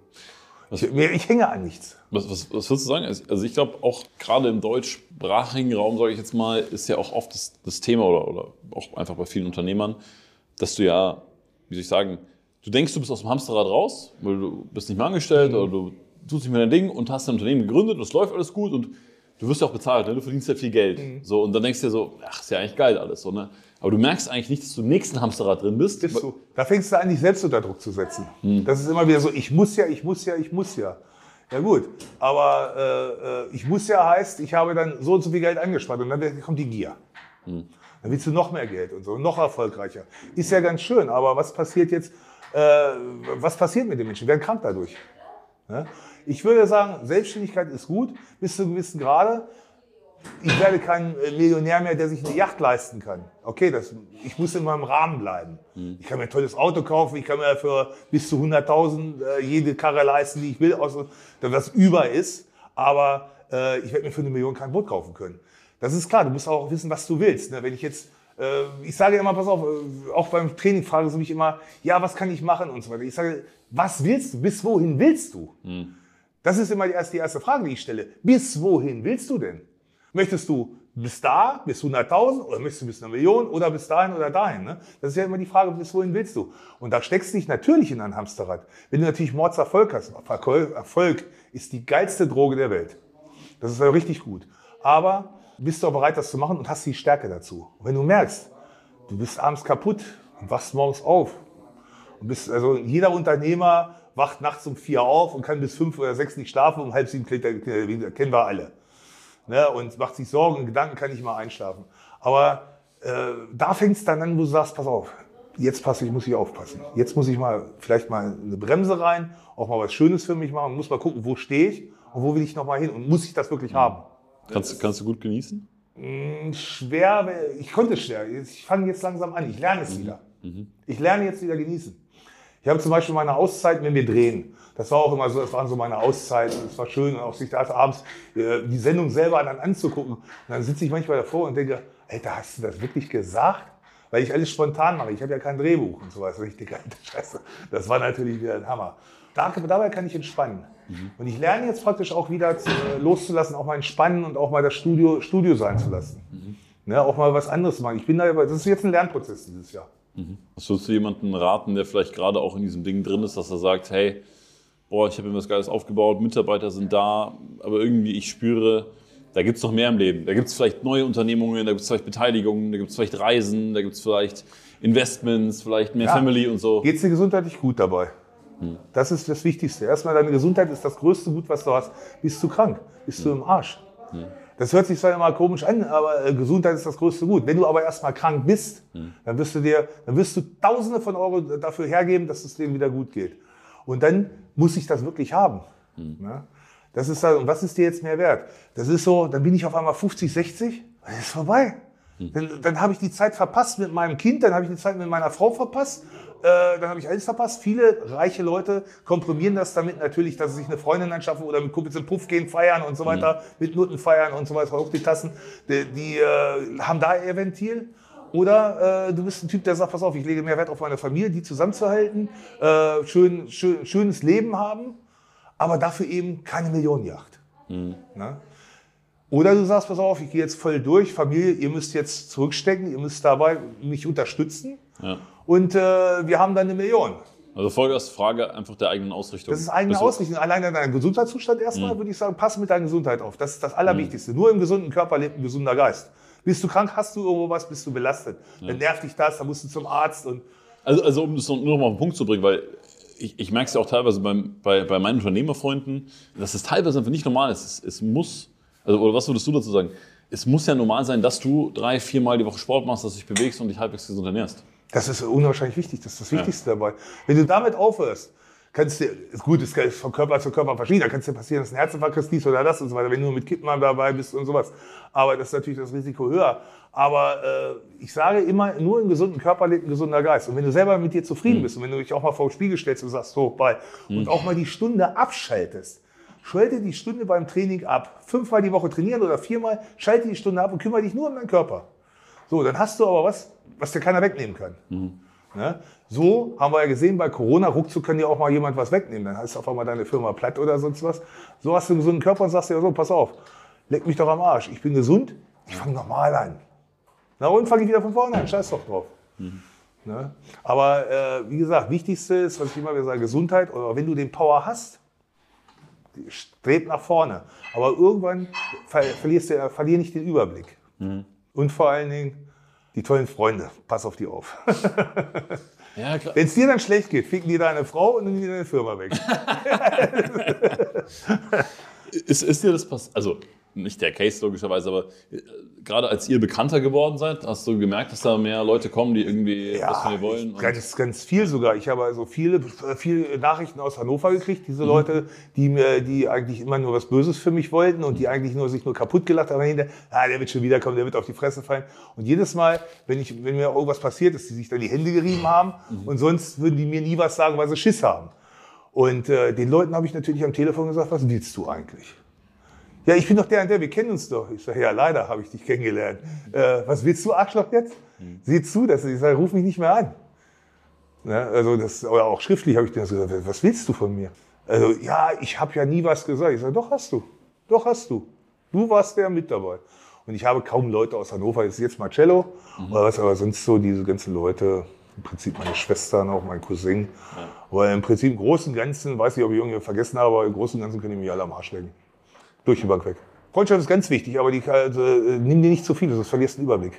Ich, mir- ich hänge an nichts. Was, was, was würdest du sagen? Also ich glaube auch gerade im deutschsprachigen Raum, sage ich jetzt mal, ist ja auch oft das, das Thema oder, oder auch einfach bei vielen Unternehmern, dass du ja, wie soll ich sagen, du denkst, du bist aus dem Hamsterrad raus, weil du bist nicht mehr angestellt oder du tust nicht mehr dein Ding und hast ein Unternehmen gegründet und es läuft alles gut und du wirst ja auch bezahlt, ne? du verdienst ja viel Geld. So, und dann denkst du dir so, ach, ist ja eigentlich geil alles. So, ne? Aber du merkst eigentlich nicht, dass du im nächsten Hamsterrad drin bist. Bist du. Da fängst du an, dich selbst unter Druck zu setzen. Hm. Das ist immer wieder so, ich muss ja, ich muss ja, ich muss ja. Ja gut, aber äh, ich muss ja heißt, ich habe dann so und so viel Geld angespart und dann kommt die Gier. Hm. Dann willst du noch mehr Geld und so, noch erfolgreicher. Ist ja ganz schön, aber was passiert jetzt, äh, was passiert mit den Menschen? Die werden krank dadurch. Ja? Ich würde sagen, Selbstständigkeit ist gut, bis zu einem gewissen Grade. Ich werde kein äh, Millionär mehr, der sich eine Yacht leisten kann. Okay, das, ich muss in meinem Rahmen bleiben. Ich kann mir ein tolles Auto kaufen, ich kann mir für bis zu 100.000 äh, jede Karre leisten, die ich will, außer was über ist. Aber äh, ich werde mir für eine Million kein Boot kaufen können. Das ist klar, du musst auch wissen, was du willst. Ne? Wenn ich jetzt, äh, ich sage immer, pass auf, äh, auch beim Training fragen sie mich immer, ja, was kann ich machen und so weiter. Ich sage, was willst du? Bis wohin willst du? Das ist immer die erste, die erste Frage, die ich stelle. Bis wohin willst du denn? Möchtest du bis da, bis 100.000 oder möchtest du bis eine Million oder bis dahin oder dahin? Ne? Das ist ja immer die Frage, bis wohin willst du? Und da steckst du dich natürlich in ein Hamsterrad. Wenn du natürlich Mordserfolg hast, Erfolg, ist die geilste Droge der Welt. Das ist ja richtig gut. Aber bist du auch bereit, das zu machen und hast die Stärke dazu. Und wenn du merkst, du bist abends kaputt und wachst morgens auf und bist, also jeder Unternehmer wacht nachts um vier auf und kann bis fünf oder sechs nicht schlafen, um halb sieben klingt kennen wir alle. Ne, und macht sich Sorgen, Gedanken kann nicht mal einschlafen. Aber äh, da fängt es dann an, wo du sagst, pass auf, jetzt passe ich, muss ich aufpassen. Jetzt muss ich mal vielleicht mal eine Bremse rein, auch mal was Schönes für mich machen, muss mal gucken, wo stehe ich und wo will ich noch mal hin und muss ich das wirklich haben. Kannst, kannst du gut genießen? Schwer, ich konnte es schwer. Ich fange jetzt langsam an. Ich lerne es wieder. Ich lerne jetzt wieder genießen. Ich habe zum Beispiel meine Auszeiten, wenn wir drehen. Das war auch immer so, das waren so meine Auszeiten. Es war schön, auch sich da abends äh, die Sendung selber dann anzugucken. Und dann sitze ich manchmal davor und denke, Alter, hast du das wirklich gesagt? Weil ich alles spontan mache. Ich habe ja kein Drehbuch und sowas. Und ich denke, Alter, Scheiße, das war natürlich wieder ein Hammer. Da, dabei kann ich entspannen. Und ich lerne jetzt praktisch auch wieder zu, äh, loszulassen, auch mal entspannen und auch mal das Studio, Studio sein zu lassen. Ne, auch mal was anderes machen. Ich bin da, das ist jetzt ein Lernprozess dieses Jahr. Was würdest du jemanden raten, der vielleicht gerade auch in diesem Ding drin ist, dass er sagt, hey, boah, ich habe mir was Geiles aufgebaut, Mitarbeiter sind da, aber irgendwie ich spüre, da gibt es noch mehr im Leben. Da gibt es vielleicht neue Unternehmungen, da gibt es vielleicht Beteiligungen, da gibt es vielleicht Reisen, da gibt es vielleicht Investments, vielleicht mehr Ja. Family und so. Geht's dir gesundheitlich gut dabei? Das ist das Wichtigste. Erstmal deine Gesundheit ist das größte Gut, was du hast. Bist du krank? Bist du im Arsch? Das hört sich zwar immer komisch an, aber äh, Gesundheit ist das größte Gut. Wenn du aber erstmal krank bist, dann wirst du dir, dann wirst du Tausende von Euro dafür hergeben, dass es dir wieder gut geht. Und dann muss ich das wirklich haben. Ne? Das ist dann, und was ist dir jetzt mehr wert? Das ist so, dann bin ich auf einmal 50, 60, dann ist vorbei. Dann, dann habe ich die Zeit verpasst mit meinem Kind, dann habe ich die Zeit mit meiner Frau verpasst, äh, dann habe ich alles verpasst. Viele reiche Leute komprimieren das damit natürlich, dass sie sich eine Freundin anschaffen oder mit Kumpels im Puff gehen, feiern und so weiter, mit Nutten feiern und so weiter, hoch die Tassen. Die, die äh, haben da ihr Ventil. Oder äh, du bist ein Typ, der sagt, pass auf, ich lege mehr Wert auf meine Familie, die zusammenzuhalten, äh, schön, schön, schönes Leben haben, aber dafür eben keine Millionenjacht. Ne? Oder du sagst, pass auf, ich gehe jetzt voll durch, Familie, ihr müsst jetzt zurückstecken, ihr müsst dabei mich unterstützen. Ja. Und äh, wir haben dann eine Million. Also Vollgas Frage einfach der eigenen Ausrichtung. Das ist eigene Also- Ausrichtung. Alleine dein Gesundheitszustand erstmal, würde ich sagen, pass mit deiner Gesundheit auf. Das ist das Allerwichtigste. Nur im gesunden Körper lebt ein gesunder Geist. Bist du krank, hast du irgendwo was, bist du belastet. Dann nervt dich das, dann musst du zum Arzt und Also, also um das nur noch mal auf den Punkt zu bringen, weil ich, ich merke es ja auch teilweise beim, bei, bei meinen Unternehmerfreunden, dass es teilweise einfach nicht normal ist. Es, es muss, also, oder was würdest du dazu sagen? Es muss ja normal sein, dass du drei, viermal die Woche Sport machst, dass du dich bewegst und dich halbwegs gesund ernährst. Das ist unwahrscheinlich wichtig, das ist das Wichtigste dabei. Wenn du damit aufhörst, kannst du, ist gut, es ist von Körper zu Körper verschieden, da kann es dir passieren, dass einen Herzinfarkt kriegst, dies oder das und so weiter, wenn du nur mit Kippen dabei bist und sowas. Aber das ist natürlich das Risiko höher. Aber äh, ich sage immer, nur im gesunden Körper lebt ein gesunder Geist. Und wenn du selber mit dir zufrieden bist und wenn du dich auch mal vor den Spiegel stellst und sagst, so, bei, und auch mal die Stunde abschaltest, schalte die Stunde beim Training ab. Fünfmal die Woche trainieren oder viermal, schalte die Stunde ab und kümmere dich nur um deinen Körper. So, dann hast du aber was, was dir keiner wegnehmen kann. Ne? So haben wir ja gesehen, bei Corona, ruckzuck kann dir auch mal jemand was wegnehmen. Dann heißt auf einmal deine Firma platt oder sonst was. So hast du einen gesunden Körper und sagst dir so, pass auf, leck mich doch am Arsch. Ich bin gesund, ich fange normal an. Na und fange ich wieder von vorne an, scheiß doch drauf. Ne? Aber äh, wie gesagt, wichtigste ist, was ich immer wieder sage, Gesundheit. Oder wenn du den Power hast, streb nach vorne. Aber irgendwann ver verlierst du, verlier nicht den Überblick. Und vor allen Dingen die tollen Freunde. Pass auf die auf. <laughs> Ja. Wenn es dir dann schlecht geht, ficken die deine Frau und dann die deine Firma weg. <laughs> Ist, ist dir das passiert? Also, nicht der Case logischerweise, aber äh, gerade als ihr bekannter geworden seid, hast du gemerkt, dass da mehr Leute kommen, die irgendwie was von dir wollen? Und- ganz, ganz viel sogar. Ich habe also viele, viele Nachrichten aus Hannover gekriegt. Diese Leute, die mir, die eigentlich immer nur was Böses für mich wollten und die eigentlich nur sich nur kaputt gelacht haben. Hinter, ah, der wird schon wiederkommen, der wird auf die Fresse fallen. Und jedes Mal, wenn ich, wenn mir irgendwas passiert ist, die sich dann die Hände gerieben haben und sonst würden die mir nie was sagen, weil sie Schiss haben. Und äh, den Leuten habe ich natürlich am Telefon gesagt, was willst du eigentlich? Ja, ich bin doch der und der, wir kennen uns doch. Ich sage, ja, leider habe ich dich kennengelernt. Äh, was willst du, Arschloch, jetzt? Sieh zu, dass ich sage, ruf mich nicht mehr an. Ne? Also das, oder auch schriftlich habe ich dir gesagt, was willst du von mir? Also, ja, ich habe ja nie was gesagt. Ich sage, doch hast du. Doch hast du. Du warst der mit dabei. Und ich habe kaum Leute aus Hannover, ist jetzt Marcello, oder was, aber sonst so diese ganzen Leute, im Prinzip meine Schwestern, auch mein Cousin. Aber im Prinzip im Großen und Ganzen, weiß nicht, ob ich irgendjemanden vergessen habe, aber im Großen und Ganzen können die mich alle am Arsch legen. Durch die Bank weg. Freundschaft ist ganz wichtig, aber die, also, äh, nimm dir nicht zu viel, sonst verlierst du den Überblick.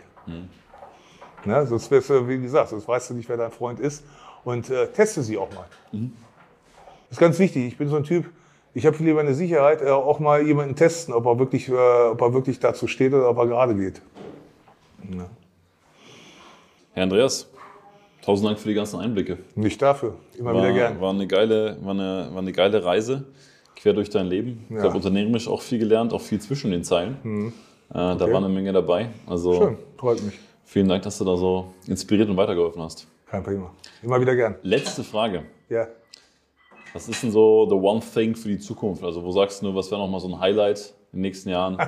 Ne? Sonst wirst du, wie gesagt, sonst weißt du nicht, wer dein Freund ist. Und äh, teste sie auch mal. Das ist ganz wichtig. Ich bin so ein Typ, ich habe lieber eine Sicherheit, äh, auch mal jemanden testen, ob er wirklich, äh, ob er wirklich dazu steht oder ob er gerade geht. Ne? Herr Andreas, tausend Dank für die ganzen Einblicke. Nicht dafür. Immer War, wieder gern. war, eine geile, war, eine, war eine geile Reise, quer durch dein Leben. Ich Ja. habe unternehmerisch auch viel gelernt, auch viel zwischen den Zeilen. Äh, Da war eine Menge dabei. Also Schön, freut mich. vielen Dank, dass du da so inspiriert und weitergeholfen hast. Kein Thema. Immer wieder gern. Letzte Frage. Ja. Was ist denn so the one thing für die Zukunft? Also wo sagst du, was wäre nochmal so ein Highlight in den nächsten Jahren? <laughs>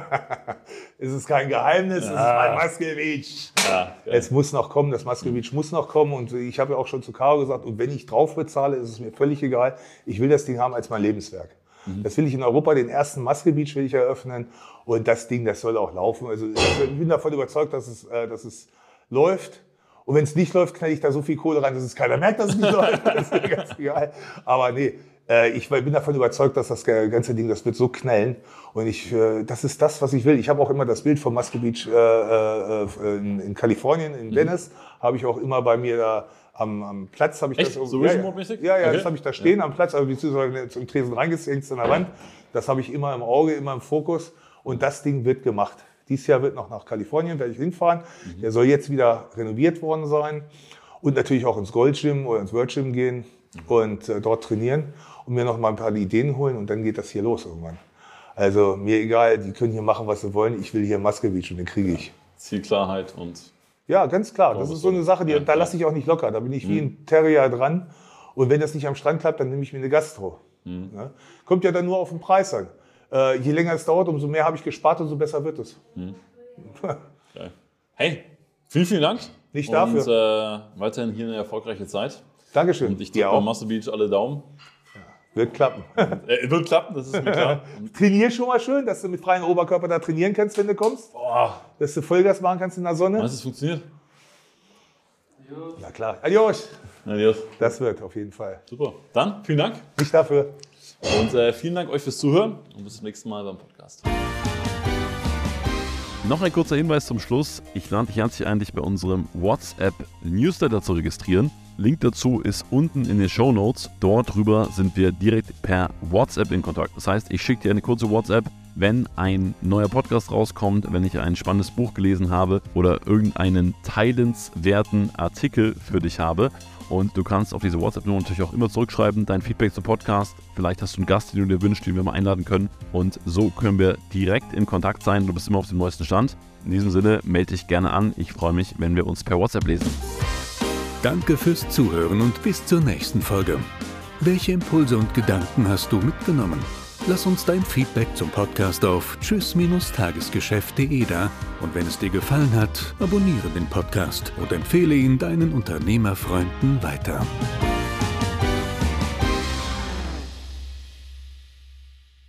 Es ist kein Geheimnis, es ist mein Maskewitsch. ja, Es muss noch kommen, das Maskewitsch muss noch kommen. Und ich habe ja auch schon zu Caro gesagt, und wenn ich drauf bezahle, ist es mir völlig egal. Ich will das Ding haben als mein Lebenswerk. Das will ich in Europa, den ersten Maske-Beach will ich eröffnen. Und das Ding, das soll auch laufen. Also ich bin davon überzeugt, dass es, äh, dass es läuft. Und wenn es nicht läuft, knall ich da so viel Kohle rein, dass es keiner merkt, dass es nicht <laughs> läuft. Das ist mir ganz egal. Aber nee, äh, ich bin davon überzeugt, dass das ganze Ding, das wird so knallen. Und ich, äh, das ist das, was ich will. Ich habe auch immer das Bild vom Muscle Beach äh, in, in Kalifornien, in Venice, habe ich auch immer bei mir da am, am Platz. habe ich Echt? das So ja, ja, mäßig? ja, ja, Okay. das habe ich da stehen am Platz, also beziehungsweise zum Tresen reingehängt an der Wand. Das habe ich immer im Auge, immer im Fokus. Und das Ding wird gemacht. Dieses Jahr wird noch nach Kalifornien, werde ich hinfahren. Der soll jetzt wieder renoviert worden sein. Und natürlich auch ins Gold Gym oder ins World Gym gehen und äh, dort trainieren und mir noch mal ein paar Ideen holen. Und dann geht das hier los irgendwann. Also mir egal, die können hier machen, was sie wollen. Ich will hier Maske Beach und den kriege ich. Zielklarheit und. Ja, ganz klar. Das ist so eine Sache, die, Ja, da lasse ich auch nicht locker. Da bin ich wie ein Terrier dran. Und wenn das nicht am Strand klappt, dann nehme ich mir eine Gastro. Ja? Kommt ja dann nur auf den Preis an. Äh, je länger es dauert, umso mehr habe ich gespart, umso besser wird es. <laughs> Geil. Hey, vielen, vielen Dank. Nicht Und dafür. äh, weiterhin hier eine erfolgreiche Zeit. Dankeschön. Und ich drücke bei auch. Muscle Beach alle Daumen. Wird klappen. <laughs> Äh, wird klappen, das ist mir klar. <laughs> Trainier schon mal schön, dass du mit freiem Oberkörper da trainieren kannst, wenn du kommst. boah, Dass du Vollgas machen kannst in der Sonne. meinst du, es funktioniert? Na klar. Adios. Adios. Das wird auf jeden Fall. Super. Dann vielen Dank. Nicht dafür. Und äh, vielen Dank euch fürs Zuhören und bis zum nächsten Mal beim Podcast. Noch ein kurzer Hinweis zum Schluss. Ich lade dich herzlich ein, dich bei unserem WhatsApp-Newsletter zu registrieren. Link dazu ist unten in den Show Notes. Dort drüber sind wir direkt per WhatsApp in Kontakt. Das heißt, ich schicke dir eine kurze WhatsApp, wenn ein neuer Podcast rauskommt, wenn ich ein spannendes Buch gelesen habe oder irgendeinen teilenswerten Artikel für dich habe. Und du kannst auf diese WhatsApp-Nummer natürlich auch immer zurückschreiben, dein Feedback zum Podcast. Vielleicht hast du einen Gast, den du dir wünschst, den wir mal einladen können. Und so können wir direkt in Kontakt sein. Du bist immer auf dem neuesten Stand. In diesem Sinne, melde dich gerne an. Ich freue mich, wenn wir uns per WhatsApp lesen. Danke fürs Zuhören und bis zur nächsten Folge. Welche Impulse und Gedanken hast du mitgenommen? Lass uns dein Feedback zum Podcast auf tschüss-tagesgeschäft.de da und wenn es dir gefallen hat, abonniere den Podcast und empfehle ihn deinen Unternehmerfreunden weiter.